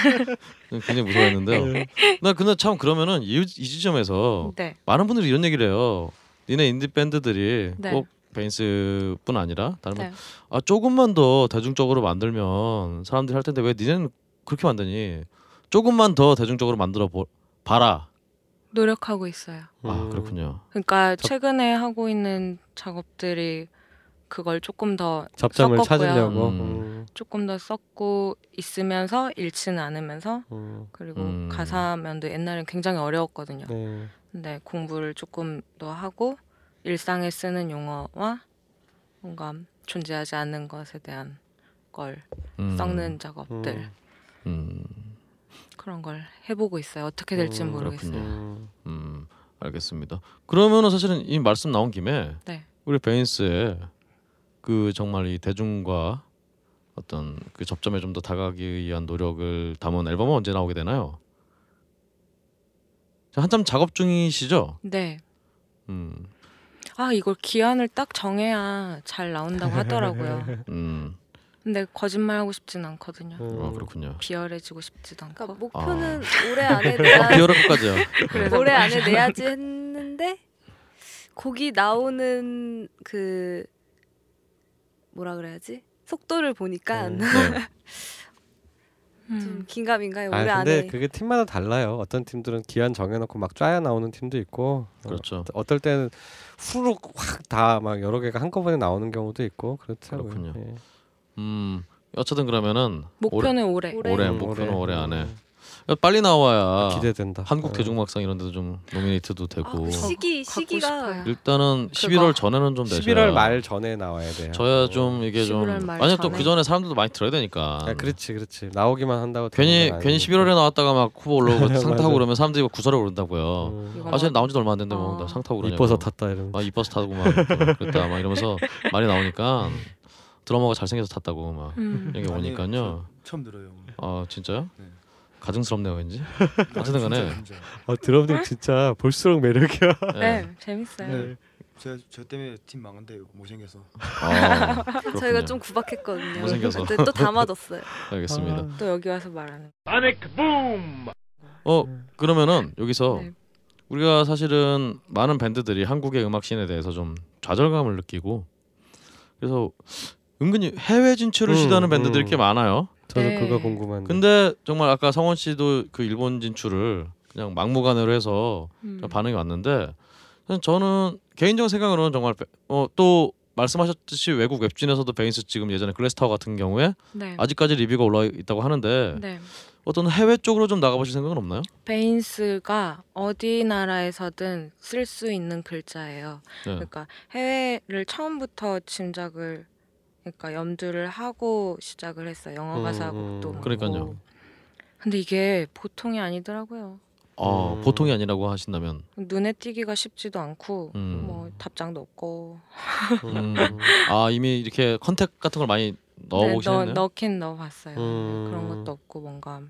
<laughs> 굉장히 무서워했는데요. 나 근데 참 그러면은 이, 이 지점에서 네. 많은 분들이 이런 얘기를 해요. 니네 인디 밴드들이 네. 꼭 베인스뿐 아니라 다른 분, 네. 아 조금만 더 대중적으로 만들면 사람들이 할 텐데 왜 니네는 그렇게 만드니? 조금만 더 대중적으로 만들어 보, 봐라. 노력하고 있어요. 아 음. 그렇군요. 그러니까 접- 최근에 하고 있는 작업들이 그걸 조금 더 접점을 섞었고요. 찾으려고. 음. 음. 조금 더 섞고 있으면서 잃지는 않으면서 음. 그리고 음. 가사 면도 옛날엔 굉장히 어려웠거든요. 네. 근데 공부를 조금 더 하고 일상에 쓰는 용어와 뭔가 존재하지 않는 것에 대한 걸 음, 섞는 작업들 음. 음, 그런 걸 해보고 있어요. 어떻게 될지는 음, 모르겠어요. 음. 음, 알겠습니다. 그러면은 사실은 이 말씀 나온 김에 네. 우리 베인스의 그 정말 이 대중과 어떤 그 접점에 좀 더 다가가기 위한 노력을 담은 앨범은 언제 나오게 되나요? 자, 한참 작업 중이시죠? 네. 음, 아 이걸 기한을 딱 정해야 잘 나온다고 하더라고요. <laughs> 음, 근데 거짓말 하고 싶진 않거든요. 음. 아 그렇군요. 비열해지고 싶지도 않고. 그러니까 목표는 올해 안에 내야 비어럴 것까지요. 그래서 올해 안에 <laughs> 내야지 했는데 곡이 나오는 그 뭐라 그래야지 속도를 보니까 음. 네. 음. 좀 긴가민가요 아 올해 근데 안에 그게 팀마다 달라요. 어떤 팀들은 기한 정해놓고 막 짜야 나오는 팀도 있고, 그렇죠. 어, 어떨 때는 후룩 확 다 막 여러 개가 한꺼번에 나오는 경우도 있고 그렇더라고요. 그렇군요. 예. 음, 어쨌든 그러면은 목표는 올해. 올해. 올해 음, 목표는 올해 안에 음. 빨리 나와야 기대된다. 한국 어. 대중음악상 이런 데도 좀 노미네이트도 아, 되고 그 시기 갖고 시기가. 일단은 11월 전에는 좀 되셔야 11월 말 전에 나와야 돼요. 저야 좀 이게 좀 11월 말 아니 또. 그 전에 사람들도 많이 들어야 되니까 아, 그렇지, 그렇지. 나오기만 한다고 괜히 괜히 아니니까. 11월에 나왔다가 막 후보 올라오고 <laughs> 상. 타고 그러면 사람들이 막 구설에 오른다고요. 음. 아, 쟤 나온 지도 얼마 안 됐는데 어. 뭐상 타고 그러냐고. 이뻐서 탔다 이러면. 아 이뻐서 타고 막 그랬다 막 이러면서 말이 나오니까 드러머가 잘생겨서 탔다고 막 음. 이런 게. 오니까요. 저 처음 들어요. 아 진짜요? 네. 가증스럽네요 왠지. 어쨌든 간에. 진짜. 어, 드럼님 진짜 볼수록 매력이야. 네, 재밌어요. 네. 저, 저 때문에 팀 망한데 못생겨서 아, <laughs> 저희가. 좀 구박했거든요. 못생겨서. 근데 또다 맞았어요. 알겠습니다. 아. 또 여기 와서 말하는. Sonic Boom! 어 그러면은 여기서 네. 우리가 사실은 많은 밴드들이 한국의 음악 씬에 대해서 좀 좌절감을 느끼고 그래서 은근히 해외 진출을 음, 시도하는 밴드들이 음. 꽤 많아요. 저도 네. 그거 궁금한데. 근데 정말 아까 성원 씨도 그 일본 진출을 그냥 막무가내로 해서 음. 반응이 왔는데 저는 개인적인 생각으로는 정말 어, 또 말씀하셨듯이 외국 웹진에서도 베인스 지금 예전에 글래스타워 같은 경우에 네. 아직까지 리뷰가 올라 있다고 하는데 네. 어떤 해외 쪽으로 좀 나가보실 생각은 없나요? Veins가 어디 나라에서든 쓸 수 있는 글자예요. 네. 그러니까 해외를 처음부터 짐작을 그러니까 염두를 하고 시작을 했어요. 영어 음, 가사 음. 곡도. 그러니까요. 많고. 근데 이게 보통이 아니더라고요. 어, 음. 보통이 아니라고 하신다면 눈에 띄기가 쉽지도 않고 음. 뭐 답장도 없고 음. 아 이미 이렇게 contact 같은 걸 많이 넣어보시네요. 네, 넣, 넣긴 넣어봤어요. 음. 그런 것도 없고 뭔가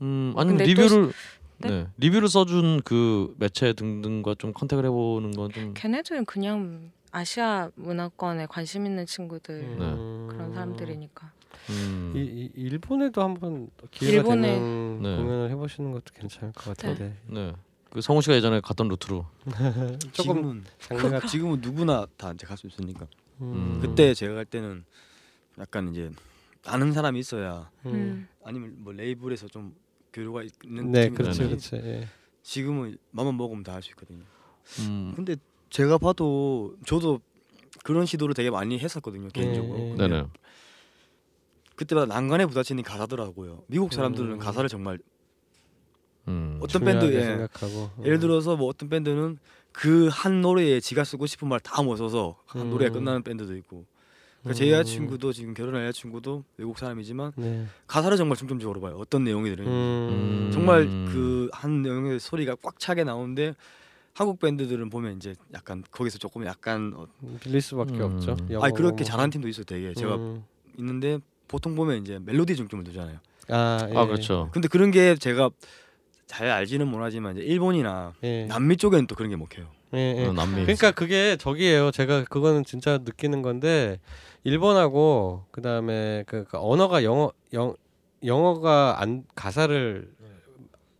음, 아니 리뷰를 네. 리뷰를 써준 그 매체 등등과 좀 컨택을 해보는 건 좀 걔네들은 그냥 아시아 문화권에 관심 있는 친구들 음. 그런 사람들이니까. 음, 이, 이, 일본에도 한번 기회가 일본에- 되면 네. 공연을 해보시는 것도 괜찮을 것 같은데 네. 그 성우 씨가 예전에 갔던 루트로 <laughs> 조금 지금은 장르가 지금은 누구나 다 이제 갈 수 있으니까 음. 그때 제가 갈 때는 약간 이제 아는 사람이 있어야 음. 아니면 뭐 레이블에서 좀 교류가 있는 네 네네. 그렇지 예. 지금은 맘만 먹으면 다 할 수 있거든요. 음, 근데 제가 봐도 저도 그런 시도를 되게 많이 했었거든요 개인적으로. 예, 예. 근데 네네. 그때마다 난관에 부딪히는 가사더라고요. 미국 사람들은 음. 가사를 정말 음, 어떤 중요하게 밴드 예. 생각하고 예를 음. 들어서 뭐 어떤 밴드는 그 한 노래에 지가 쓰고 싶은 말 다 모셔서 한 음. 노래가 끝나는 밴드도 있고. 그러니까 제 음. 여자친구도 지금 결혼한 여자친구도 외국 사람이지만 네. 가사를 정말 중점적으로 봐요. 어떤 내용이 들어있는지. 음. 정말 그 한 내용의 소리가 꽉 차게 나오는데 한국 밴드들은 보면 이제 약간 거기서 조금 약간 어, 빌릴 수밖에 음. 없죠. 아니 그렇게 잘하는 팀도 있어요. 되게 제가 음. 있는데 보통 보면 이제 멜로디 중점을 두잖아요. 아, 예. 아 그렇죠. 근데 그런 게 제가 잘 알지는 못하지만 이제 일본이나 예. 남미 쪽에는 또 그런 게 먹혀요. 예, 예. 어, 남미. 그러니까 그게 저기예요. 제가 그거는 진짜 느끼는 건데 일본하고 그다음에 그, 그 언어가 영어 영 영어가 안 가사를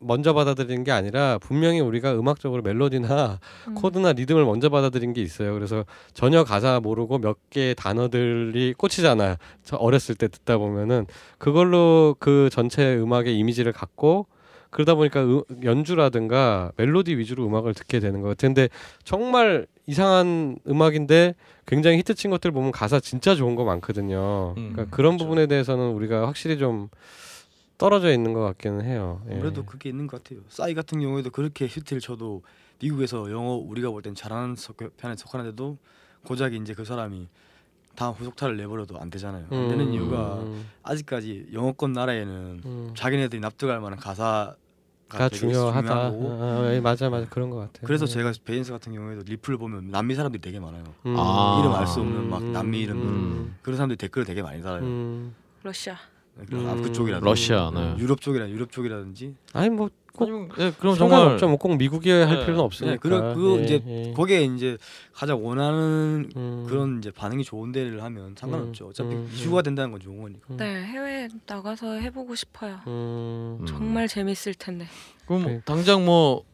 먼저 받아들이는 게 아니라 분명히 우리가 음악적으로 멜로디나 음. 코드나 리듬을 먼저 받아들인 게 있어요. 그래서 전혀 가사 모르고 몇 개의 단어들이 꽂히잖아요. 저 어렸을 때 듣다 보면은 그걸로 그 전체 음악의 이미지를 갖고 그러다 보니까 음- 연주라든가 멜로디 위주로 음악을 듣게 되는 것 같은데 정말 이상한 음악인데 굉장히 히트친 것들 보면 가사 진짜 좋은 거 많거든요. 음, 그러니까 그런 그렇죠. 부분에 대해서는 우리가 확실히 좀 떨어져 있는 것 같기는 해요. 예. 아무래도 그게 있는 것 같아요. 싸이 같은 경우에도 그렇게 히트를 쳐도 미국에서 영어 우리가 볼 땐 잘하는 석- 편에 속하는데도 고작 이제 그 사람이 다 후속타를 내버려도 안 되잖아요. 안 되는 음, 이유가 음, 아직까지 영어권 나라에는 음. 자기네들이 납득할 만한 가사가 가 중요하다. 거고 아, 예, 맞아, 맞아, 그런 것 같아요. 그래서 예. 제가 베인스 같은 경우에도 리플 보면 남미 사람들이 되게 많아요. 음. 아. 이름 알 수 없는 막 남미 이름 음. 그런 사람들이 댓글을 되게 많이 달아요. 음. 러시아. 그런 음. 그쪽이라든지 러시아. 네. 유럽 쪽이라 유럽 쪽이라든지 아니 뭐꼭 아니면, 네, 그럼 정말 상관없죠. 뭐꼭 미국이 할 네. 필요는 없으니까. 네, 그러- 그거 예, 이제 예. 거기에 이제 가장 원하는 음. 그런 이제 반응이 좋은 데를 하면 상관없죠. 음, 어차피 음, 이슈가 된다는 건 좋은 거니까. 음. 네 해외 나가서 해보고 싶어요. 음. 음. 정말 재밌을 텐데. 그럼 그- 당장 뭐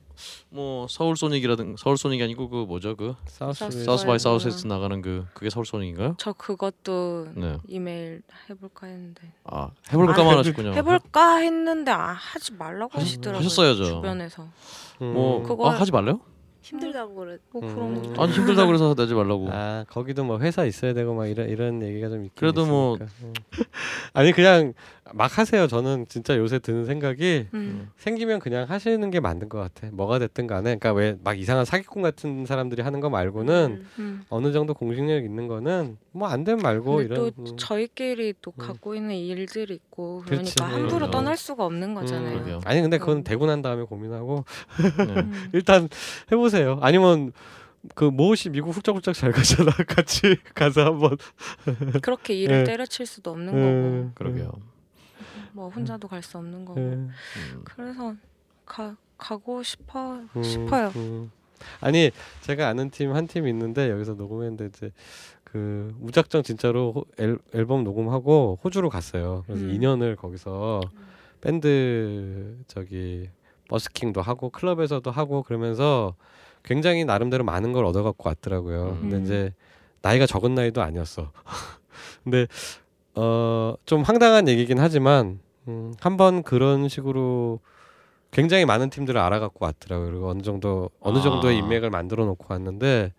뭐 Seoul Sonic이라든 Seoul Sonic이 아니고 그 뭐죠 그 South by 네. 사우스에서 나가는 그 그게 Seoul Sonic인가요? 저 그것도 네. 이메일 해볼까 했는데 아 해볼까만 하셨군요. 해볼까 했는데 아, 하지 말라고 하시- 하시더라고요. 하셨어야죠. 주변에서 뭐 그거- 아, 하지 말래요? 힘들다고 그래. 뭐 음. 그런 거. 아니 힘들다 그래서 내지 말라고. 아 거기도 뭐 회사 있어야 되고 막 이런 이런 얘기가 좀 있긴 그래도 뭐- 있으니까. 음. 아니 그냥 막 하세요. 저는 진짜 요새 드는 생각이 음. 생기면 그냥 하시는 게 맞는 것 같아. 뭐가 됐든 간에. 그러니까 왜 막 이상한 사기꾼 같은 사람들이 하는 거 말고는 음. 음. 어느 정도 공식력 있는 거는 뭐 안 되면 말고 이런. 또 음. 저희끼리 또 음. 갖고 있는 일들이 있고 그렇지. 그러니까 함부로 그럼요. 떠날 수가 없는 음. 거잖아요. 아니 근데 그건 음. 되고 난 다음에 고민하고 네. 음. <laughs> 일단 해보세요. 아니면 그 모씨 미국 훌쩍훌쩍 잘 가잖아. <laughs> 같이 가서 한번. 그렇게 일을 예. 때려칠 수도 없는 음, 그러게요. 뭐 혼자도 갈 수 없는 거고 음, 음. 그래서 가 가고 싶어 음, 싶어요. 음. 아니 제가 아는 팀 한 팀 있는데 여기서 녹음했는데 이제 그 무작정 진짜로 호- 앨, 앨범 녹음하고 호주로 갔어요. 그래서 음. 2년을 거기서 밴드 저기 버스킹도 하고 클럽에서도 하고 그러면서 굉장히 나름대로 많은 걸 얻어갖고 왔더라고요. 근데 음. 이제 나이가 적은 나이도 아니었어. <laughs> 근데 어 좀 황당한 얘기긴 하지만 음, 한번 그런 식으로 굉장히 많은 팀들을 알아갖고 왔더라고요. 그리고 어느 정도 어느 정도의 아. 인맥을 만들어 놓고 왔는데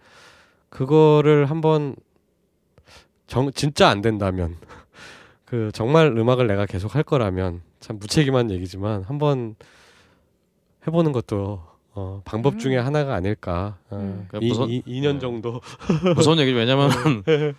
그거를 한번 정 진짜 안 된다면 <laughs> 그 정말 음악을 내가 계속 할 거라면 참 무책임한 얘기지만 한번 해보는 것도 어, 방법 음. 중에 하나가 아닐까. 어, 음. 그 이, 무슨- 이, 2년 네. 정도. 무서운 얘기 왜냐면 <laughs>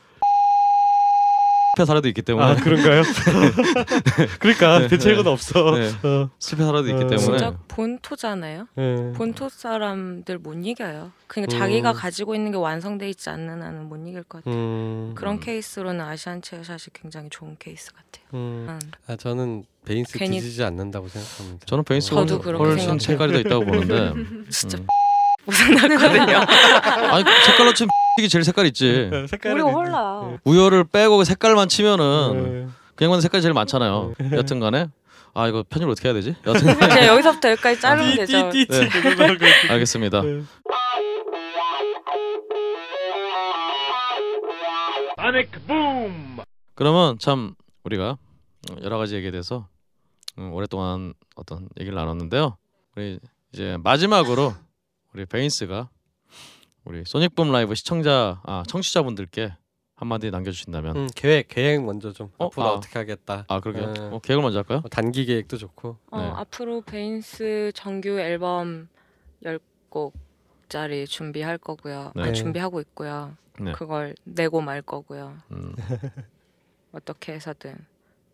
숲의 사례도 있기 때문에 아 그런가요? <laughs> 그러니까 네, 대책은 네. 없어. 네. 어, 숲의 사례도 있기 어. 때문에 진짜 본토잖아요. 네. 본토 사람들 못 이겨요. 그러니까 음. 자기가 가지고 있는 게 완성돼 있지 않는 한은 못 이길 것 같아요. 음, 그런 음. 케이스로는 아시안 체어샷이 굉장히 좋은 케이스 같아요. 음. 음. 아 저는 베인스 괜히- 뒤지지 않는다고 생각합니다. 저는 베이스 저도 훨- 훨씬 더 있다고 보는데 <laughs> 진짜 음. 고생났거든요. <laughs> 아니 색깔로 치면 <laughs> 이게 제일 색깔 있지 네, 색깔은 우리. 홀라. 우열을 빼고 색깔만 치면은 네. 그냥 만 색깔이 제일 많잖아요 여튼간에 아 이거 편집을 어떻게 해야 되지 여튼 <laughs> 그냥 여기서부터 여기까지 자르면 되죠. 띠띠띠 네. 알겠습니다 네. Sonic Boom! 그러면 참 우리가 여러 가지 얘기에 대해서 음, 오랫동안 어떤 얘기를 나눴는데요. 우리 이제 마지막으로 우리 베인스가 우리 소닉붐 라이브 시청자 아 청취자분들께 한마디 남겨주신다면 음, 계획 계획 먼저 좀 어? 앞으로 아. 어, 떻게 하겠다. 아 그러게 네. 어, 계획을 먼저 할까요? 뭐 단기 계획도 좋고. 어, 네. 앞으로 베인스 정규 앨범 10곡짜리 준비할 거고요. 네. 아, 준비하고 있고요. 네. 그걸 내고 말 거고요. 음, <laughs> 어떻게 해서든.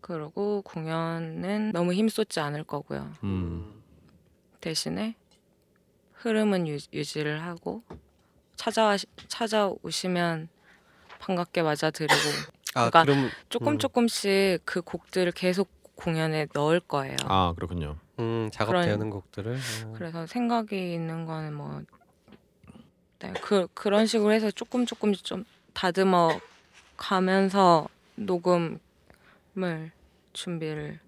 그리고 공연은 너무 힘 쏟지 않을 거고요. 음, 대신에 흐름은 유, 유지를 하고 찾아와 찾아오시면 반갑게 맞아드리고 아 그러니까 그럼 조금 음. 조금씩 그 곡들을 계속 공연에 넣을 거예요. 아 그렇군요. 음, 작업되는 곡들을. 음. 그래서 생각이 있는 거는 뭐 네, 그, 그런 식으로 해서 조금 조금씩 좀 다듬어 가면서 녹음을 준비를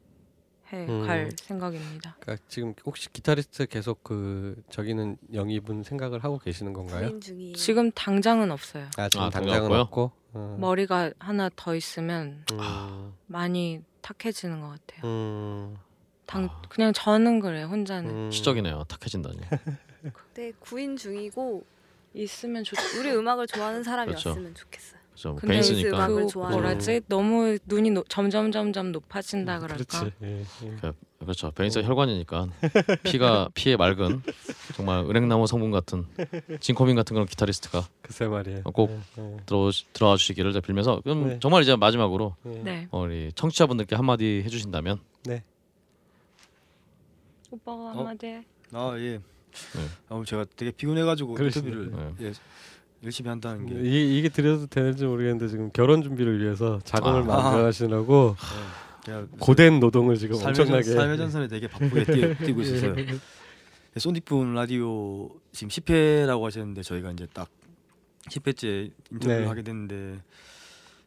해갈 음. 생각입니다. 그러니까 지금 혹시 기타리스트 계속 그 저기는 영입은 생각을 하고 계시는 건가요? 지금 당장은 없어요. 아 지금 아, 당장은? 없고. 어. 머리가 하나 더 있으면 음, 많이 탁해지는 것 같아요. 음, 당 그냥 저는 그래요. 혼자는 음. 시적이네요. 탁해진다니. <laughs> 네, 구인 중이고 있으면 좋. 우리 음악을 좋아하는 사람이 그렇죠. 좋겠어요. 그렇죠. 뭐 근데 Veins니까. 음악을 그 좋아하는 뭐라지 너무 눈이 노, 점점 점점 높아진다 그럴까. 그렇지. 예, 예. 그렇죠. Veins가 혈관이니까 피가 <laughs> 피에 맑은 정말 은행나무 성분 같은 징코민 같은 그런 기타리스트가 글쎄 말이에요. 어, 꼭 예, 예, 들어 들어와 주시기를 제가 빌면서 그럼 네. 정말 이제 마지막으로 예. 네. 어, 우리 청취자분들께 한마디 해주신다면 오빠가 어? 한마디 해. 아 예. 네. 아, 제가 되게 피곤해가지고. 인터뷰를 네. 예, 열심히 한다는 게 이게, 이게 드려도 되는지 모르겠는데 지금 결혼 준비를 위해서 자금을 아. 만들어가시느라고 예, 제가 고된 노동을 지금 삶의, 엄청나게 전, 삶의 전선에 되게 바쁘게 뛰, 뛰고 있었어요. <laughs> 네, 소닉붐 라디오 지금 10회라고 하셨는데 저희가 이제 딱 10회째 인터뷰를 네. 하게 됐는데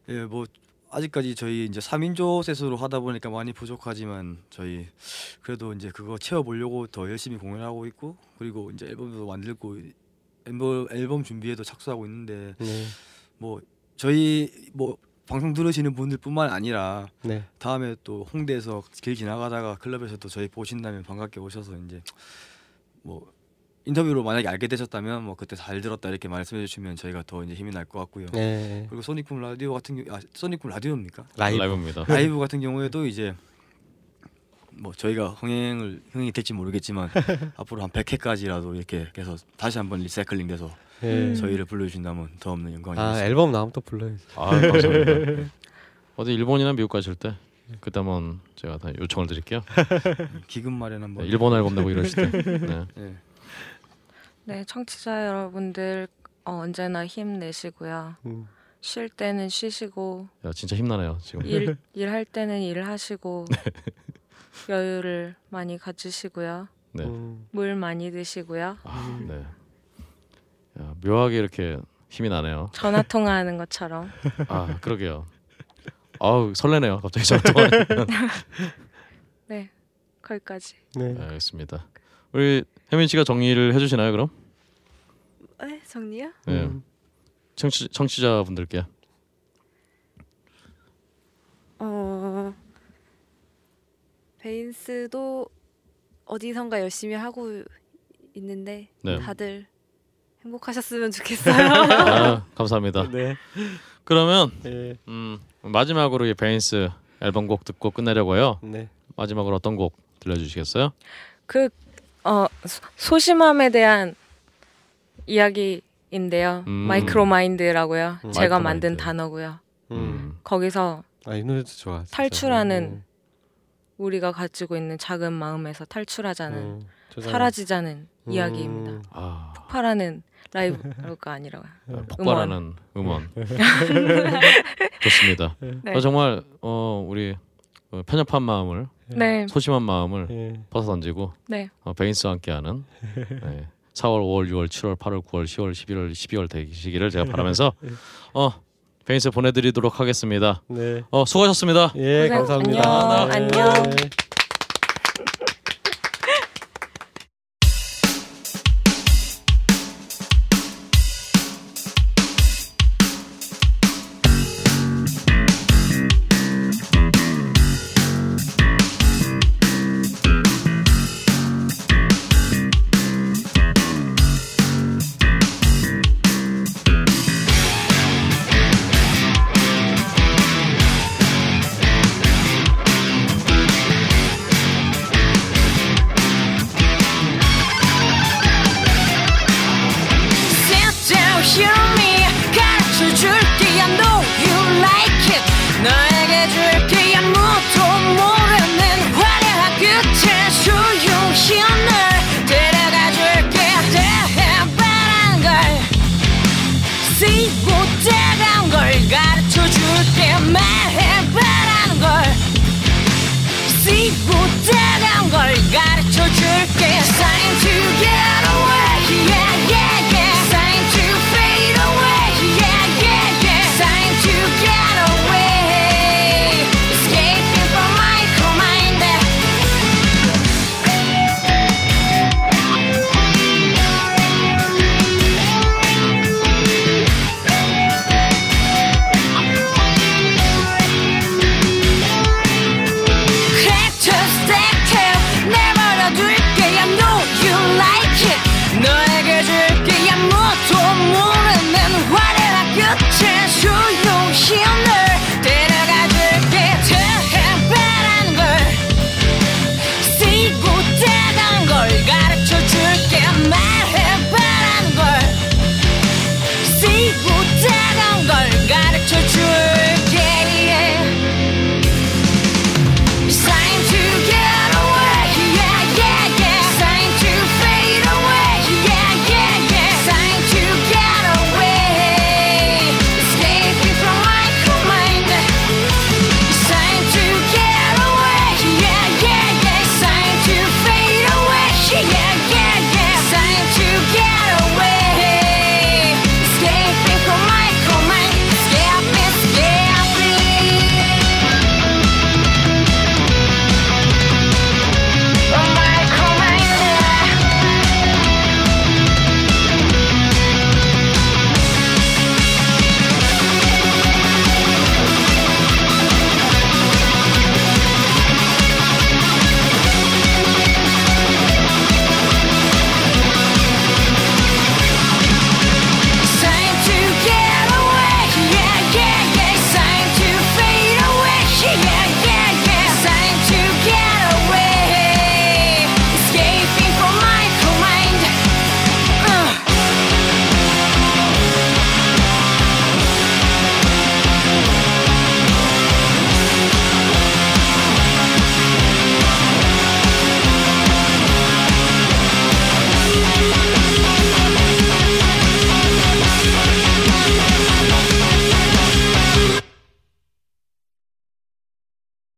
예, 뭐 아직까지 저희 이제 3인조 셋으로 하다 보니까 많이 부족하지만 저희 그래도 이제 그거 채워 보려고 더 열심히 공연하고 있고 그리고 이제 앨범도 만들고 앨범, 앨범 준비에도 착수하고 있는데 네, 뭐 저희 뭐 방송 들으시는 분들뿐만 아니라 네. 다음에 또 홍대에서 길 지나가다가 클럽에서도 저희 보신다면 반갑게 오셔서 이제 뭐 인터뷰로 만약에 알게 되셨다면 뭐 그때 잘 들었다 이렇게 말씀해 주시면 저희가 더 이제 힘이 날 것 같고요. 네. 그리고 Sonic Boom 라디오 같은 경우 아 Sonic Boom 라디오입니까? 라이브. 라이브입니다. 라이브 같은 경우에도 이제 뭐 저희가 흥행을 흥행이 될지 모르겠지만 <laughs> 앞으로 한 100회까지라도 이렇게 해서 다시 한번 리사이클링 돼서 예. 저희를 불러주신다면 더 없는 아 영광이겠습니다. 앨범 나오면 또 불러야지. 아 감사합니다. <laughs> 어디 일본이나 미국 가실 때 그때 한번 제가 다 요청을 드릴게요. <laughs> 기금 마련 한 번. 네, 일본 앨범 내고 이러실 때. 네. 네. 네, 청취자 여러분들 어, 언제나 힘내시고요. 음. 쉴 때는 쉬시고 야 진짜 힘나네요 지금. 일 일할 때는 일하시고 여유를 많이 가지시고요. 네. 음. 물 많이 드시고요. 아, 네. 야, 묘하게 이렇게 힘이 나네요. 전화 통화하는 것처럼. 아 그러게요. 아우 설레네요. 갑자기 저 동안. <laughs> 네, 거기까지. 네. 네, 알겠습니다. 우리 혜민 씨가 정리를 해주시나요 그럼? 에 정리야? 네. 음. 청취 청취자분들께. 어 베인스도 어디선가 열심히 하고 있는데 네. 다들 행복하셨으면 좋겠어요. <laughs> 아, <laughs> 감사합니다. 네. 그러면 예. 음, 마지막으로 이 베인스 앨범 곡 듣고 끝내려고요. 네. 마지막으로 어떤 곡 들려주시겠어요? 그 어, 소- 소심함에 대한 이야기인데요. 음. 마이크로 마인드라고요. 음. 제가 마이크로 만든 마인드. 단어고요. 음. 거기서 아 이 노래도 좋아. 진짜. 탈출하는 우리가 가지고 있는 작은 마음에서 탈출하자는 음. 사라지자는 음. 이야기입니다. 아, 폭발하는 라이브가 아니라 폭발하는 음원. <laughs> 좋습니다. 네. 어, 정말 어, 우리 어, 편협한 마음을 네, 소심한 마음을 예. 벗어 던지고 네. 어, 베인스와 함께하는 <laughs> 네, 4월, 5월, 6월, 7월, 8월, 9월, 10월, 11월, 12월 되시기를 제가 바라면서 어 베인스 보내드리도록 하겠습니다. 네. 어 수고하셨습니다. 예, 고생- 감사합니다. 안녕. 네. 안녕. 네. 알지 못해간 걸 가르쳐줄 때 말해봐라는 걸. 알지 못해간 걸 가르쳐줄 때 Sign together